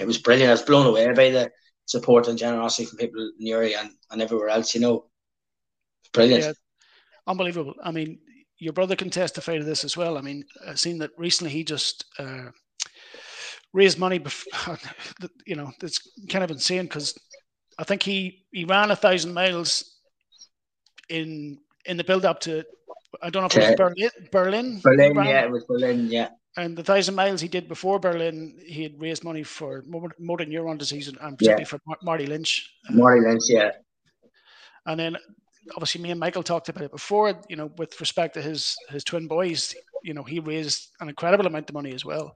It was brilliant. I was blown away by the support and generosity from people in Newry and, and everywhere else, you know. Brilliant. Yeah unbelievable. I mean, your brother can testify to this as well. I mean, I've seen that recently he just uh, raised money. Before, you know, it's kind of insane because I think he he ran a thousand miles in in the build up to I don't know if it was Berlin. Berlin. Berlin, yeah, it was Berlin, yeah. And the thousand miles he did before Berlin, he had raised money for motor neuron disease and particularly yeah. for Marty Lynch. Marty Lynch, yeah. And then obviously me and Michael talked about it before. You know, with respect to his his twin boys, you know, he raised an incredible amount of money as well.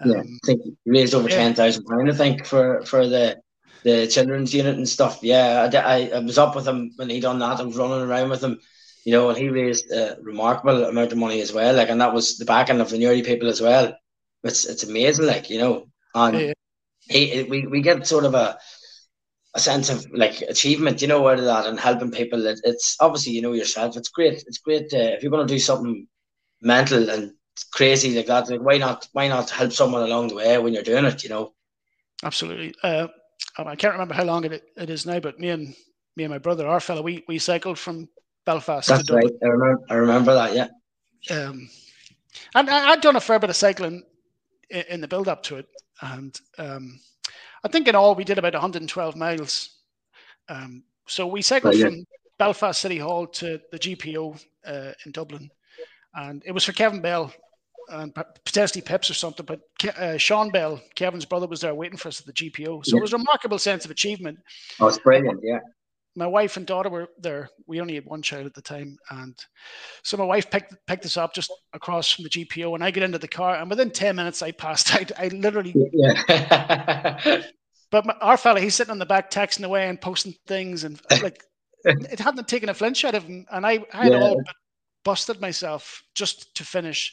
Um, yeah, I think he raised over yeah. ten thousand pound. I think for for the the children's unit and stuff. Yeah, I, I, was up with him when he done that. I was running around with him, you know, and he raised a remarkable amount of money as well. Like, and that was the backing of the Newry people as well. It's it's amazing, like you know, and yeah. he we we get sort of a a sense of like achievement, you know, out of that and helping people. It, it's obviously you know yourself. It's great. It's great uh, if you're going to do something mental and crazy like that. Like why not? Why not help someone along the way when you're doing it? You know. Absolutely. Uh, I can't remember how long it, it is now, but me and me and my brother, our fellow, we we cycled from Belfast. That's right. I remember. I remember that. Yeah. Um, and I, I'd done a fair bit of cycling in, in the build up to it, and um, I think in all we did about 112 miles. Um, so we cycled oh, yeah. from Belfast City Hall to the GPO uh, in Dublin, and it was for Kevin Bell and potentially Pips or something. But uh, Sean Bell, Kevin's brother, was there waiting for us at the GPO. So yeah. it was a remarkable sense of achievement. Oh, it's brilliant! Yeah. My wife and daughter were there. We only had one child at the time, and so my wife picked picked us up just across from the GPO, and I get into the car, and within ten minutes I passed out. I literally yeah. But my, our fella, he's sitting on the back texting away and posting things, and like it hadn't taken a flinch out of him. And I, I had yeah. all busted myself just to finish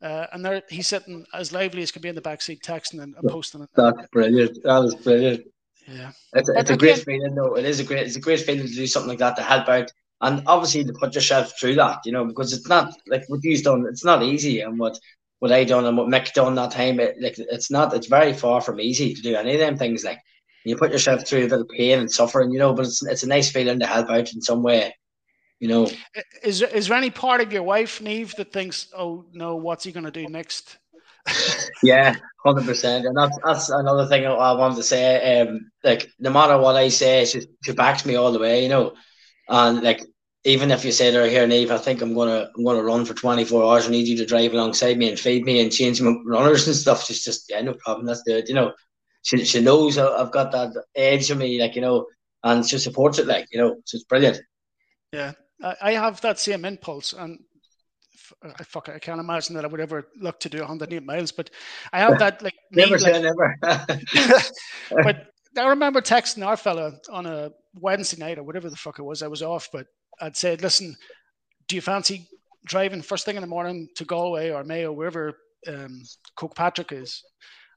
Uh, and there he's sitting as lively as can be in the back seat, texting and, and posting it. That's brilliant. That is brilliant. Yeah, it's, it's a great feeling though. It is a great, it's a great feeling to do something like that to help out, and obviously to put yourself through that, you know, because it's not like what you've done. It's not easy, and what what I done and what Mick done that time, it, like it's not. It's very far from easy to do any of them things. Like you put yourself through a bit of pain and suffering, you know, but it's it's a nice feeling to help out in some way you know. Is is there any part of your wife, Niamh, that thinks, "Oh no, what's he going to do next?" Yeah, hundred percent, and that's that's another thing I wanted to say. Um, like no matter what I say, she she backs me all the way, you know, and like even if you say to her here, Niamh, I think I'm gonna I'm gonna run for 24 hours. I need you to drive alongside me and feed me and change my runners and stuff. She's just yeah, no problem. That's good, you know. She she knows I've got that edge of me, like you know, and she supports it, like you know. So it's brilliant. Yeah, I have that same impulse, and I fuck, I can't imagine that I would ever look to do 108 miles, but I have that like never need, say like, never. but I remember texting our fella on a Wednesday night or whatever the fuck it was. I was off, but I'd said, "Listen, do you fancy driving first thing in the morning to Galway or Mayo, wherever um, Patrick is?"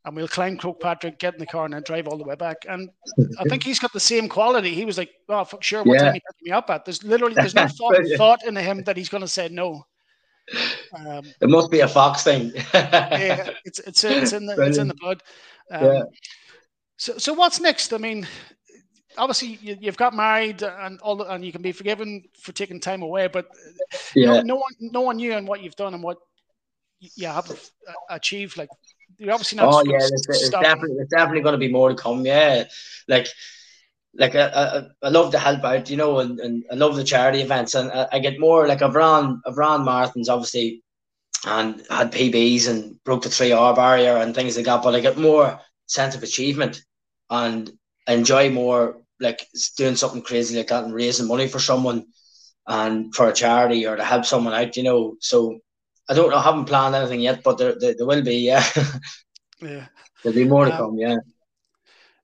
and we'll climb Patrick, get in the car, and then drive all the way back. And I think he's got the same quality. He was like, "Oh, fuck, sure, what yeah. time you pick me up at?" There's literally there's no thought, thought in him that he's going to say no. Um, it must be a fox thing. yeah, it's it's it's in the Brilliant. it's in the blood. Um, yeah. So so what's next? I mean, obviously you, have got married and all, the, and you can be forgiven for taking time away, but yeah. no, no one no one knew and what you've done and what you have achieved. Like you're obviously not. Oh yeah, it's, it's definitely it's definitely going to be more to come. Yeah, like like I, I, I love to help out, you know, and, and I love the charity events, and I, I get more like I've run I've run marathons obviously, and had PBs and broke the three hour barrier and things like that. But I get more sense of achievement and enjoy more like doing something crazy like that and raising money for someone and for a charity or to help someone out, you know. So I don't know, I haven't planned anything yet, but there, there, there will be, yeah. yeah. There'll be more to um, come, yeah.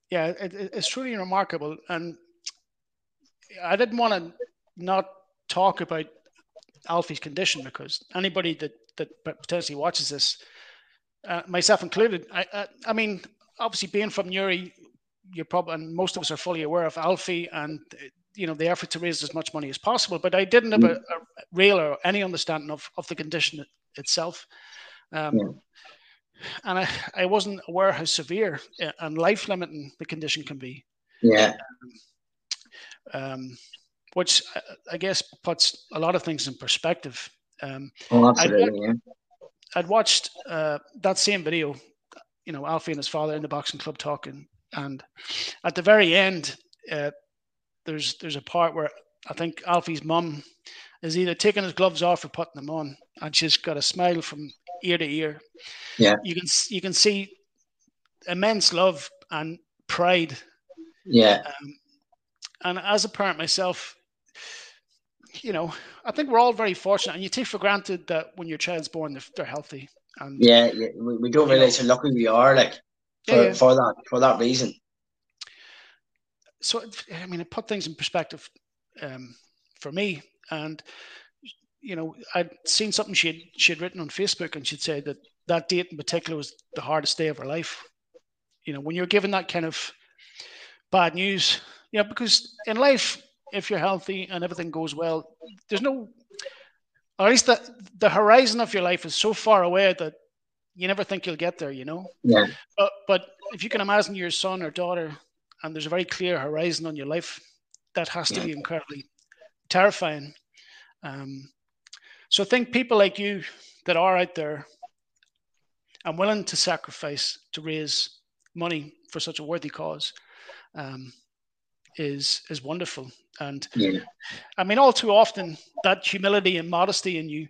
Yeah, it, it's truly remarkable. And I didn't want to not talk about Alfie's condition because anybody that, that potentially watches this, uh, myself included, I, I, I mean, obviously being from Newry, you're probably, and most of us are fully aware of Alfie and you know the effort to raise as much money as possible. But I didn't have a, mm. a real or any understanding of, of the condition itself. Um, yeah. And I, I wasn't aware how severe uh, and life limiting the condition can be. Yeah. Um, um, which I guess puts a lot of things in perspective. Um, oh, absolutely. I'd. I'd watched uh, that same video, you know, Alfie and his father in the boxing club talking, and at the very end, uh, there's there's a part where I think Alfie's mum is either taking his gloves off or putting them on, and she's got a smile from ear to ear. Yeah, you can you can see immense love and pride. Yeah, um, and as a parent myself, you know, I think we're all very fortunate, and you take for granted that when your child's born, they're, they're healthy. And yeah, yeah, we, we don't realize how lucky we are, like for, yeah, yeah. for that for that reason so I mean, it put things in perspective um, for me. And you know, I'd seen something she had she had written on Facebook, and she'd said that that date in particular was the hardest day of her life. You know, when you're given that kind of bad news, you know, because in life, if you're healthy and everything goes well, there's no, or at least the the horizon of your life is so far away that you never think you'll get there. You know. Yeah. But but if you can imagine your son or daughter and there's a very clear horizon on your life, that has to be incredibly terrifying. Um, so I think people like you that are out there and willing to sacrifice to raise money for such a worthy cause um, is is wonderful. And yeah. I mean, all too often that humility and modesty in you,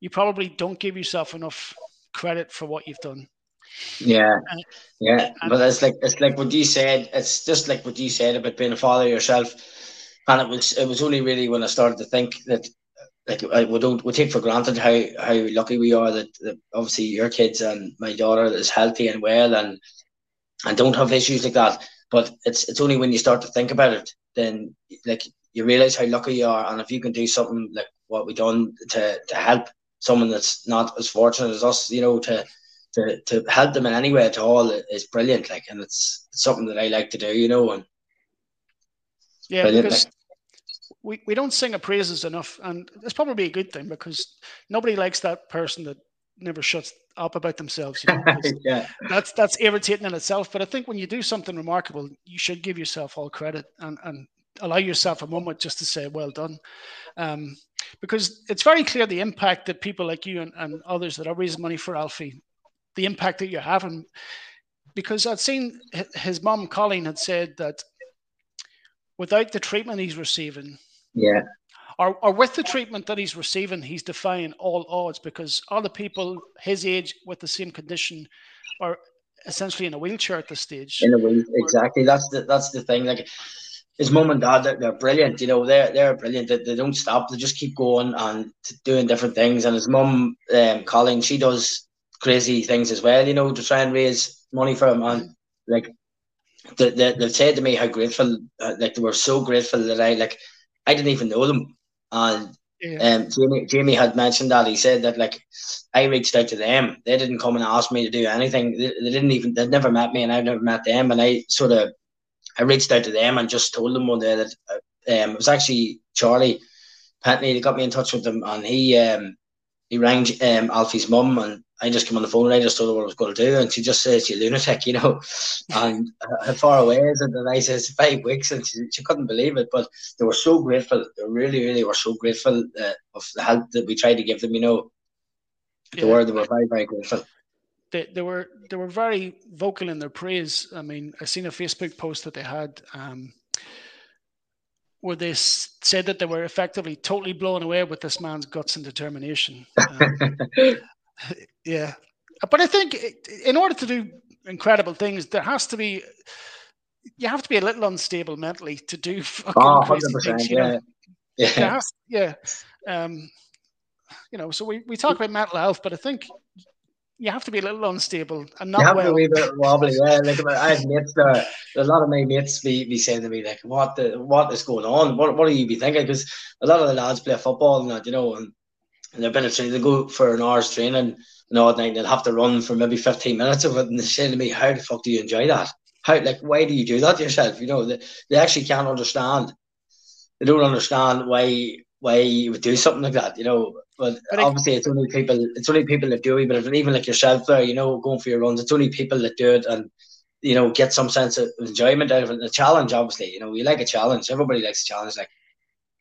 you probably don't give yourself enough credit for what you've done. Yeah, yeah, but it's like it's like what you said. It's just like what you said about being a father yourself, and it was it was only really when I started to think that like I, we don't we take for granted how how lucky we are that, that obviously your kids and my daughter is healthy and well and and don't have issues like that. But it's it's only when you start to think about it then like you realize how lucky you are, and if you can do something like what we've done to to help someone that's not as fortunate as us, you know, to to, to help them in any way at all is brilliant. Like, and it's, it's something that I like to do, you know. And yeah, because we, we don't sing our praises enough, and it's probably a good thing because nobody likes that person that never shuts up about themselves. You know, yeah. That's that's irritating in itself. But I think when you do something remarkable, you should give yourself all credit and, and allow yourself a moment just to say, well done. Um, because it's very clear the impact that people like you and, and others that are raising money for Alfie, the impact that you're having. Because I'd seen his mom, Colleen, had said that without the treatment he's receiving, yeah, or, or with the treatment that he's receiving, he's defying all odds because other people his age with the same condition are essentially in a wheelchair at this stage. In a wheel, exactly. That's the that's the thing. Like his mum and dad, they're, they're brilliant. You know, they're they're brilliant. They, they don't stop. They just keep going and doing different things. And his mum, um, Colleen, she does crazy things as well. You know, to try and raise money for him. And like, they, they, they've said to me how grateful, uh, like they were so grateful that I like, I didn't even know them. And yeah. um, Jamie, Jamie had mentioned that he said that like I reached out to them. They didn't come and ask me to do anything. They, they didn't even. They'd never met me, and I've never met them. And I sort of I reached out to them and just told them one day that uh, um, it was actually Charlie Pentney that got me in touch with them, and he um, he rang um, Alfie's mum, and I just came on the phone and I just told her what I was going to do, and she just says, "You lunatic," you know. and how far away is it? And I says five weeks, and she, she couldn't believe it. But they were so grateful. They really, really were so grateful uh, of the help that we tried to give them. You know, they yeah. were they were very, very grateful they, they were they were very vocal in their praise. I mean, I seen a Facebook post that they had um, where they said that they were effectively totally blown away with this man's guts and determination. Um, yeah, but I think in order to do incredible things, there has to be you have to be a little unstable mentally to do fucking oh, crazy things. You yeah. know? Yeah. Has, yeah. Um, you know, so we, we talk about mental health, but I think you have to be a little unstable and not you have well. to be a bit wobbly. Yeah, like I have mates. A lot of my mates be, be saying to me like, "What the what is going on? What what do you be thinking?" Because a lot of the lads play football and that, you know, and, and they've been a training. They go for an hour's training, at night. They'll have to run for maybe fifteen minutes of it, and they say to me, "How the fuck do you enjoy that? How like why do you do that yourself? You know, they, they actually can't understand. They don't understand why why you would do something like that. You know, but, but obviously, it's only people. It's only people that do it. But if, even like yourself, there, you know, going for your runs, it's only people that do it and you know get some sense of enjoyment out of it. A challenge, obviously, you know, you like a challenge. Everybody likes a challenge, like.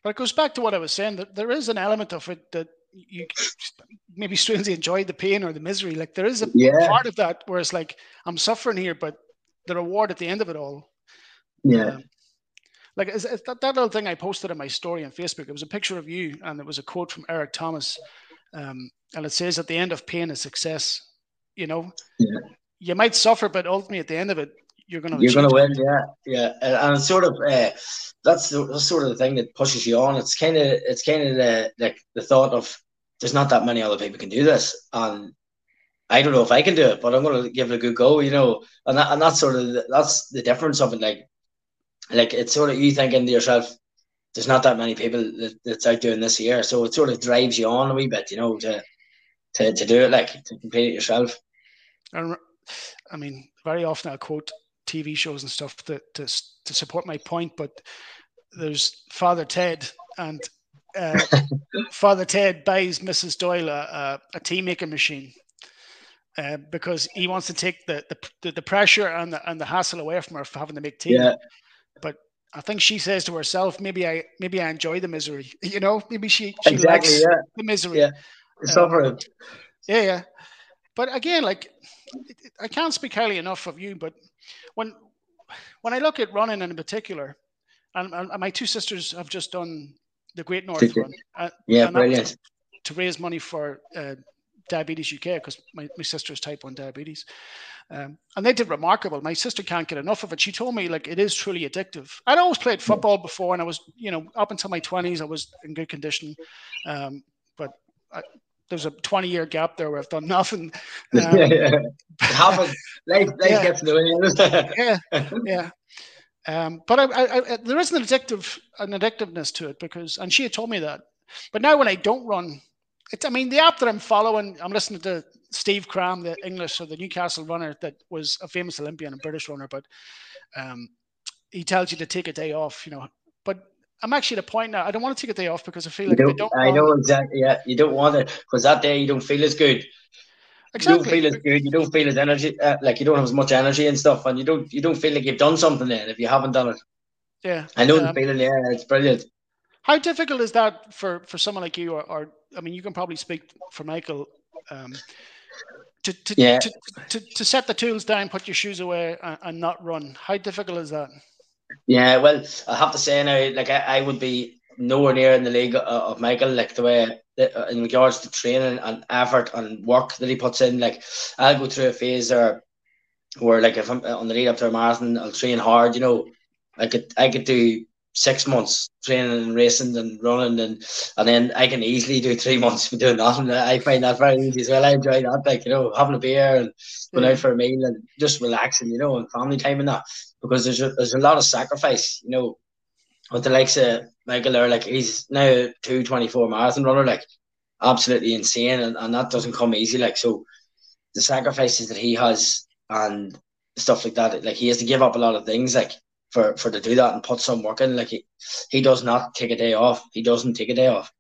But it goes back to what I was saying that there is an element of it that you maybe strangely enjoy the pain or the misery. Like there is a yeah. part of that where it's like I'm suffering here, but the reward at the end of it all. Yeah. Um, like is, is that, that little thing I posted in my story on Facebook. It was a picture of you, and it was a quote from Eric Thomas, um, and it says, "At the end of pain is success." You know, yeah. you might suffer, but ultimately, at the end of it, you're going to you're going to win. Yeah, yeah, and, and it's sort of uh, that's the that's sort of the thing that pushes you on. It's kind of it's kind of the like the thought of there's not that many other people can do this, and I don't know if I can do it, but I'm going to give it a good go, you know. And that, and that's sort of the, that's the difference of it. Like like it's sort of you thinking to yourself, there's not that many people that, that's out doing this year, so it sort of drives you on a wee bit, you know, to to, to do it like to complete it yourself. I, I mean, very often I quote TV shows and stuff to, to to support my point, but there's Father Ted and uh, Father Ted buys Mrs. Doyle a, a tea making machine uh, because he wants to take the, the the pressure and the and the hassle away from her for having to make tea. Yeah. But I think she says to herself, maybe I maybe I enjoy the misery. You know, maybe she, she exactly, likes yeah. the misery. Yeah. Um, yeah, yeah. But again, like I can't speak highly enough of you, but when when I look at running in particular, and, and my two sisters have just done the Great North Run. Uh, yeah, brilliant. To raise money for uh, Diabetes UK because my, my sister has type 1 diabetes. Um, and they did remarkable. My sister can't get enough of it. She told me like it is truly addictive. I'd always played football before, and I was, you know, up until my twenties, I was in good condition. Um, but I, there's a 20 year gap there where I've done nothing. Um, yeah, yeah. Life, life yeah. gets the yeah, yeah. Um, but I, I, I, there is an addictive, an addictiveness to it because, and she had told me that. But now when I don't run, it's, I mean, the app that I'm following, I'm listening to Steve Cram, the English or the Newcastle runner that was a famous Olympian and British runner, but um, he tells you to take a day off, you know. But I'm actually at a point now. I don't want to take a day off because I feel like you I don't. I know exactly. Yeah, you don't want it because that day you don't feel as good. Exactly. You don't feel as good. You don't feel as energy. Uh, like you don't have as much energy and stuff, and you don't. You don't feel like you've done something then if you haven't done it. Yeah, I know um, the feeling. Yeah, it's brilliant. How difficult is that for for someone like you, or, or I mean, you can probably speak for Michael. Um, to, to, yeah. to, to, to, set the tools down, put your shoes away, and, and, not run. How difficult is that? Yeah, well, I have to say now, like I, I would be nowhere near in the league of Michael, like the way uh, in regards to training and effort and work that he puts in. Like I'll go through a phase there where, like, if I'm on the lead up to a marathon, I'll train hard. You know, I could I could do six months training and racing and running and and then I can easily do three months doing nothing. I find that very easy as well. I enjoy that, like you know, having a beer and going yeah. out for a meal and just relaxing, you know, and family time and that. Because there's a, there's a lot of sacrifice, you know, with the likes of Michael there, like he's now two twenty four marathon runner, like absolutely insane, and, and that doesn't come easy. Like so, the sacrifices that he has and stuff like that, like he has to give up a lot of things, like for for to do that and put some work in. Like he, he does not take a day off. He doesn't take a day off.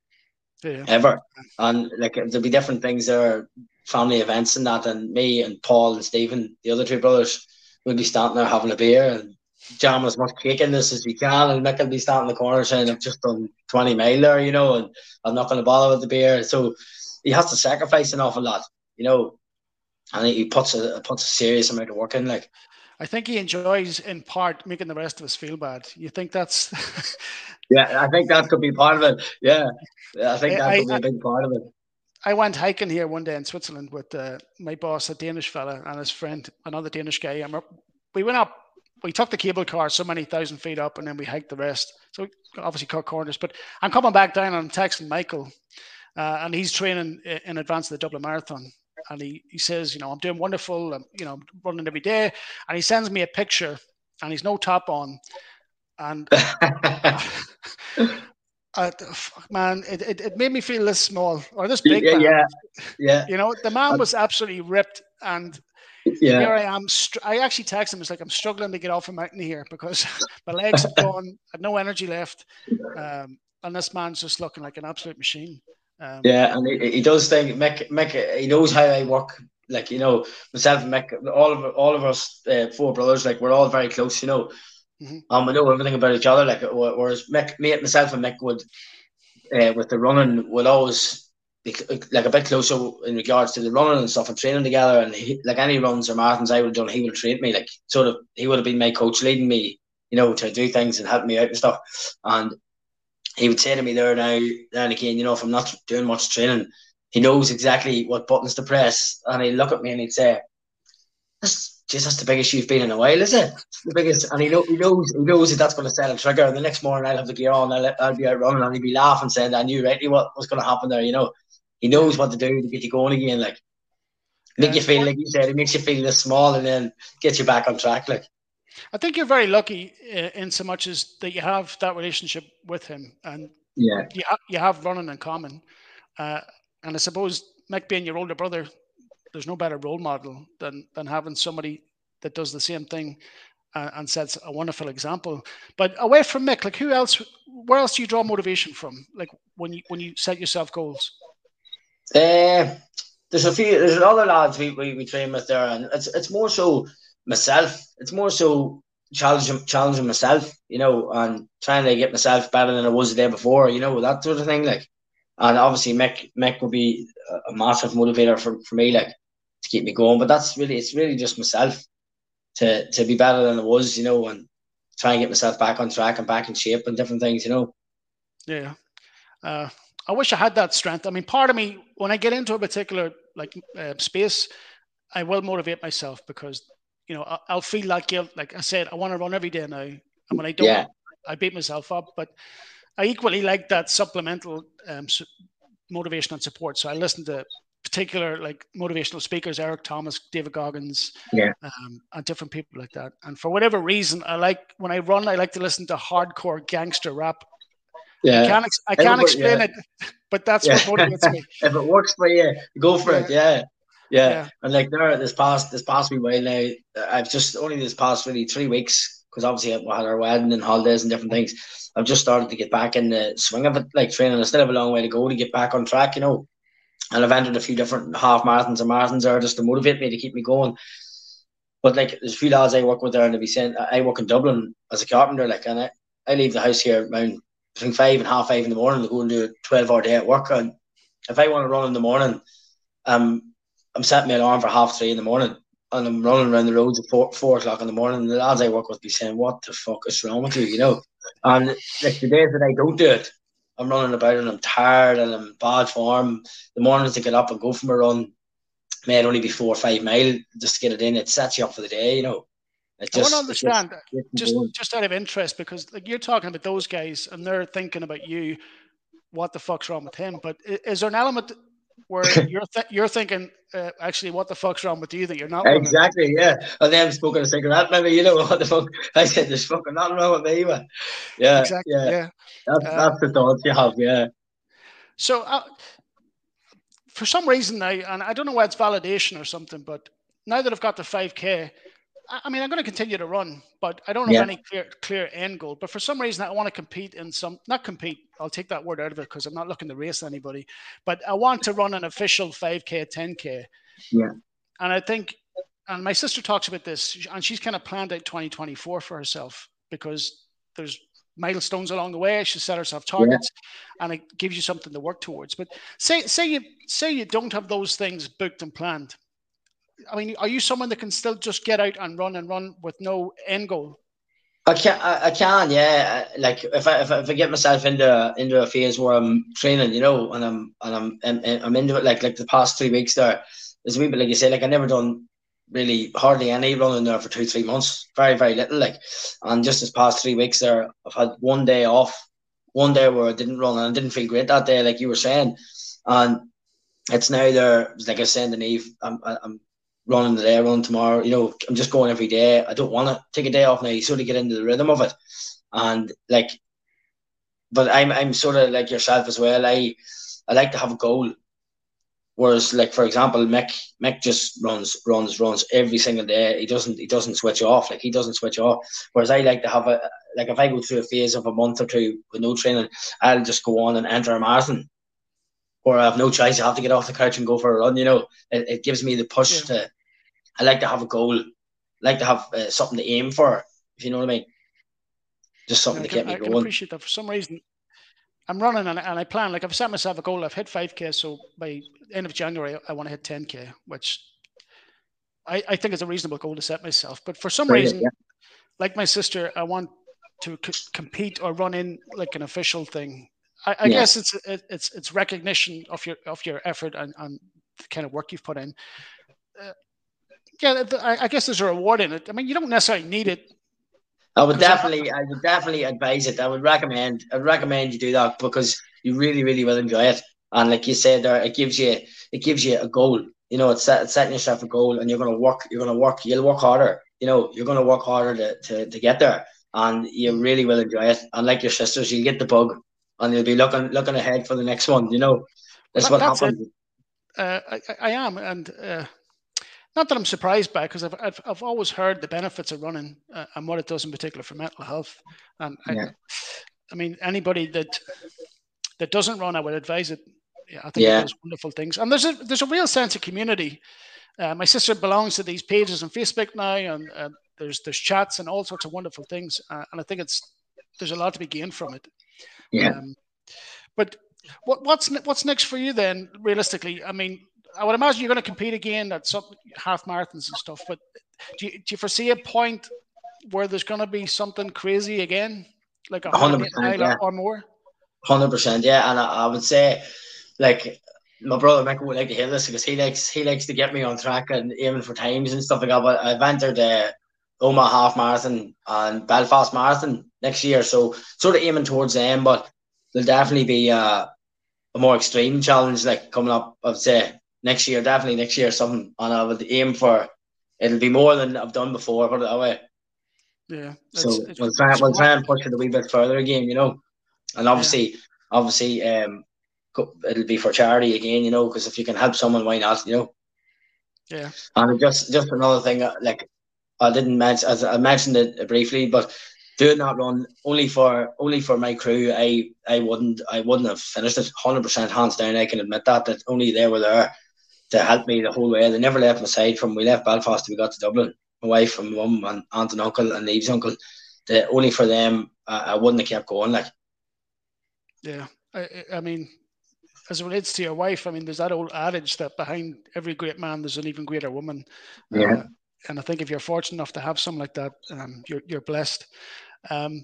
Yeah. Ever. And like there'll be different things there, family events and that, and me and Paul and Stephen, the other two brothers, will be standing there having a beer and jam as much cake in this as we can. And Mick will be standing in the corner saying, I've just done 20 mile there, you know, and I'm not going to bother with the beer. So he has to sacrifice an awful lot, you know, and he puts a puts a serious amount of work in. Like I think he enjoys in part making the rest of us feel bad. You think that's? yeah, I think that could be part of it. Yeah, I think that could be a big part of it. I went hiking here one day in Switzerland with uh, my boss, a Danish fella, and his friend, another Danish guy. And we went up. We took the cable car so many thousand feet up, and then we hiked the rest. So obviously cut corners. But I'm coming back down, and I'm texting Michael, uh, and he's training in advance of the Dublin Marathon and he, he says, you know, I'm doing wonderful, I'm, you know, running every day. And he sends me a picture and he's no top on. And uh, man, it, it, it, made me feel this small or this big. Yeah, yeah, yeah. You know, the man was absolutely ripped and yeah. here I am. I actually texted him. It's like I'm struggling to get off a mountain here because my legs have gone. I had no energy left, um, and this man's just looking like an absolute machine. Um, yeah, and he, he does think Mick, Mick, he knows how I work. Like you know, myself and Mick, all of all of us uh, four brothers, like we're all very close. You know, mm-hmm. um, we know everything about each other. Like whereas Mick, me, myself and Mick would, uh, with the running, would always be like a bit closer in regards to the running and stuff and training together. And he, like any runs or marathons I would have done, he would have trained me. Like sort of, he would have been my coach, leading me, you know, to do things and help me out and stuff. And he would say to me there now, and again, you know, if I'm not doing much training, he knows exactly what buttons to press. And he'd look at me and he'd say, that's just that's the biggest you've been in a while, is it? the biggest. And he, know, he knows he knows that that's going to set a trigger. And the next morning I'll have the gear on, I'll, I'll be out running and he'd be laughing saying, I knew rightly what was going to happen there, you know. He knows what to do to get you going again, like. Make yeah. you feel like you said, it makes you feel this small and then gets you back on track, like. I think you're very lucky uh, in so much as that you have that relationship with him, and yeah, you, ha- you have running in common. Uh, and I suppose Mick being your older brother, there's no better role model than than having somebody that does the same thing uh, and sets a wonderful example. But away from Mick, like who else? Where else do you draw motivation from? Like when you when you set yourself goals. Uh, there's a few. There's other lads we, we, we train with there, and it's it's more so myself. It's more so challenging challenging myself, you know, and trying to get myself better than I was the day before, you know, that sort of thing. Like, and obviously Mick Mick would be a massive motivator for, for me, like to keep me going. But that's really it's really just myself to to be better than I was, you know, and try and get myself back on track and back in shape and different things, you know. Yeah. Uh, I wish I had that strength. I mean, part of me, when I get into a particular like uh, space, I will motivate myself because you know, I'll feel that guilt. Like I said, I want to run every day now, and when I don't, yeah. I beat myself up. But I equally like that supplemental um, motivation and support. So I listen to particular like motivational speakers, Eric Thomas, David Goggins, yeah, um, and different people like that. And for whatever reason, I like when I run, I like to listen to hardcore gangster rap. Yeah, I can't, ex- I can't explain yeah. it, but that's yeah. what motivates me. if it works for you, go for it. Yeah. Yeah. yeah, And like there, this past this past week while now, I've just only this past really three weeks because obviously we had our wedding and holidays and different things. I've just started to get back in the swing of it, like training. I still have a long way to go to get back on track, you know. And I've entered a few different half marathons and marathons there just to motivate me to keep me going. But like, there's a few lads I work with there, and they be saying I work in Dublin as a carpenter, like, and I, I leave the house here around between five and half five in the morning to go and do a 12 hour day at work. And if I want to run in the morning, um, I'm setting my alarm for half three in the morning and I'm running around the roads at four, four o'clock in the morning. And the lads I work with be saying, What the fuck is wrong with you? You know? And like the days that I don't do it, I'm running about and I'm tired and I'm in bad form. The mornings to get up and go for a run may only be four or five mile just to get it in. It sets you up for the day, you know. It just, I want to understand, just, just, just out of interest, because like you're talking about those guys and they're thinking about you, what the fuck's wrong with him? But is there an element where you're th- you're thinking, uh, actually, what the fuck's wrong with you that you're not exactly, yeah. And then smoking a cigarette, maybe you know what the fuck? I said, "There's fucking nothing wrong with me," but yeah, exactly, yeah, yeah. That's, um, that's the thoughts you have, yeah. So, uh, for some reason now, and I don't know why it's validation or something, but now that I've got the five k, I mean, I'm going to continue to run, but I don't have yeah. any clear clear end goal. But for some reason, I want to compete in some, not compete. I'll take that word out of it because I'm not looking to race anybody. But I want to run an official 5k, 10k. Yeah. And I think, and my sister talks about this, and she's kind of planned out 2024 for herself because there's milestones along the way. She set herself targets, yeah. and it gives you something to work towards. But say say you say you don't have those things booked and planned I mean, are you someone that can still just get out and run and run with no end goal? I can, I, I can, yeah. Like if I, if I if I get myself into into a phase where I'm training, you know, and I'm and I'm I'm, I'm into it, like like the past three weeks there, there's a wee bit like you say, like I never done really hardly any running there for two three months, very very little, like, and just this past three weeks there, I've had one day off, one day where I didn't run and I didn't feel great that day, like you were saying, and it's now there, like I was saying to Niamh, I'm I'm running today, run tomorrow. You know, I'm just going every day. I don't want to take a day off now. You sort of get into the rhythm of it, and like, but I'm I'm sort of like yourself as well. I I like to have a goal. Whereas, like for example, Mick Mick just runs, runs, runs every single day. He doesn't he doesn't switch off. Like he doesn't switch off. Whereas I like to have a like if I go through a phase of a month or two with no training, I'll just go on and enter a marathon. Or I have no choice. I have to get off the couch and go for a run. You know, it, it gives me the push yeah. to I like to have a goal, I like to have uh, something to aim for. If you know what I mean, just something to get me I going. I appreciate that. For some reason, I'm running and, and I plan. Like I've set myself a goal. I've hit 5k, so by end of January, I want to hit 10k, which I, I think is a reasonable goal to set myself. But for some Brilliant, reason, yeah. like my sister, I want to c- compete or run in like an official thing. I, I yeah. guess it's it's it's recognition of your of your effort and, and the kind of work you've put in. Uh, yeah, I guess there's a reward in it. I mean, you don't necessarily need it. I would definitely, I would definitely advise it. I would recommend, I would recommend you do that because you really, really will enjoy it. And like you said there, it gives you, it gives you a goal. You know, it's, set, it's setting yourself a goal, and you're going to work. You're to work. You'll work harder. You know, you're going to work harder to, to, to get there, and you really will enjoy it. And like your sisters, you'll get the bug, and you'll be looking looking ahead for the next one. You know, that's well, what that's happens. Uh, I, I am, and uh, not that I'm surprised by because I've, I've, I've always heard the benefits of running uh, and what it does in particular for mental health. And yeah. I, I, mean, anybody that that doesn't run, I would advise it. Yeah, I think yeah. it does wonderful things. And there's a there's a real sense of community. Uh, my sister belongs to these pages on Facebook now, and uh, there's there's chats and all sorts of wonderful things. Uh, and I think it's there's a lot to be gained from it. Yeah. Um, but what, what's what's next for you then? Realistically, I mean, I would imagine you're going to compete again at some half marathons and stuff. But do you, do you foresee a point where there's going to be something crazy again, like a hundred mile yeah. or more? Hundred percent, yeah. And I, I, would say, like my brother Michael would like to hear this because he likes he likes to get me on track and aiming for times and stuff like that. But I've entered the Omagh half marathon and Belfast marathon next year, so sort of aiming towards them. But there'll definitely be uh, a more extreme challenge like coming up. I'd say next year, definitely next year, something, and I would aim for it'll be more than I've done before. Put it that way. Yeah. So we'll try, we'll try and push it a wee bit further again. You know. and obviously, yeah. obviously, um, it'll be for charity again, you know, because if you can help someone, why not, you know? Yeah. And just just another thing, uh, like I didn't mention, as I mentioned it briefly, but doing that run only for only for my crew, I I wouldn't I wouldn't have finished it hundred percent hands down. I can admit that that only they were there to help me the whole way. They never left my side from we left Belfast we got to Dublin. My wife and mum and aunt and uncle and Eve's uncle. The, only for them, uh, I wouldn't have kept going. Like, yeah, I, I mean, as it relates to your wife, I mean, there's that old adage that behind every great man, there's an even greater woman. Yeah. Uh, and I think if you're fortunate enough to have someone like that, um, you're, you're blessed. Um,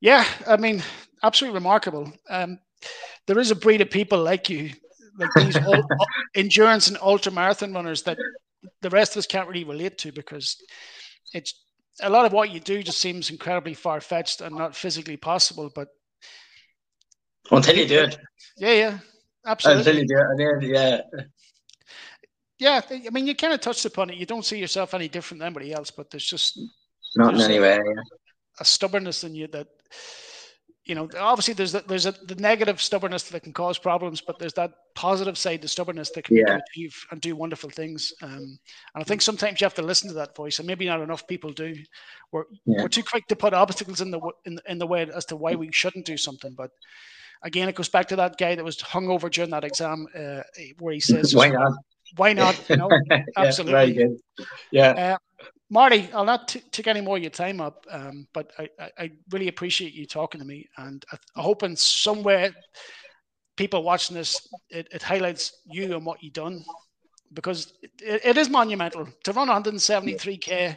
yeah, I mean, absolutely remarkable. Um, there is a breed of people like you, like these endurance and ultra marathon runners that the rest of us can't really relate to because it's a lot of what you do just seems incredibly far fetched and not physically possible. But until you do it, yeah, yeah, absolutely. Until you do it, yeah. Yeah, I mean, you kind of touched upon it. You don't see yourself any different than anybody else, but there's just not there's in any way. Yeah. A stubbornness in you that you know, obviously there's a, there's a the negative stubbornness that can cause problems, but there's that positive side, the stubbornness that can yeah. achieve and do wonderful things. Um, and I think sometimes you have to listen to that voice, and maybe not enough people do. We're yeah. we're too quick to put obstacles in the in, in the way as to why we shouldn't do something. But again, it goes back to that guy that was hung over during that exam, uh, where he says, "Why not? Why not? You know, absolutely. yeah, yeah. Uh, Marty, I'll not t- take any more of your time up, um, but I, I, I, really appreciate you talking to me, and I, I hope in somewhere people watching this, it, it highlights you and what you've done, because it, it is monumental to run 173k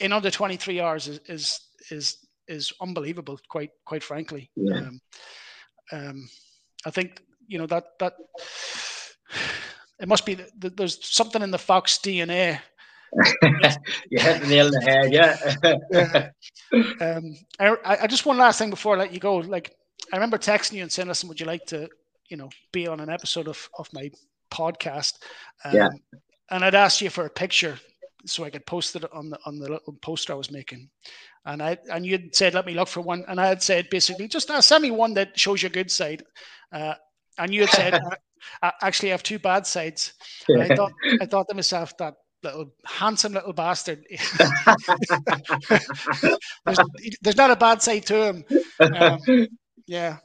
in under 23 hours is is is, is unbelievable. Quite quite frankly, yeah. um, um, I think you know that that it must be that there's something in the Fox DNA you hit the nail on the head, yeah. yeah. Um, I, I just one last thing before I let you go. Like, I remember texting you and saying, "Listen, would you like to, you know, be on an episode of of my podcast?" Um, yeah. And I'd asked you for a picture so I could post it on the on the little poster I was making. And I and you'd said, "Let me look for one," and I had said basically, "Just uh, send me one that shows your good side." Uh, and you had said, I "Actually, I have two bad sides." And I thought I thought to myself that little handsome little bastard. there's, there's, not a bad side to him. Um, yeah,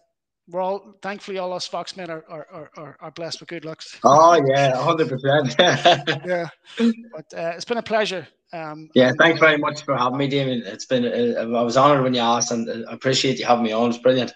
we're all thankfully all us Foxmen are are, are, are blessed with good looks. Oh yeah, hundred percent. Yeah, but uh, it's been a pleasure. Um, yeah, thanks very much for having me, Damien. It's been uh, I was honoured when you asked, and I appreciate you having me on. It's brilliant.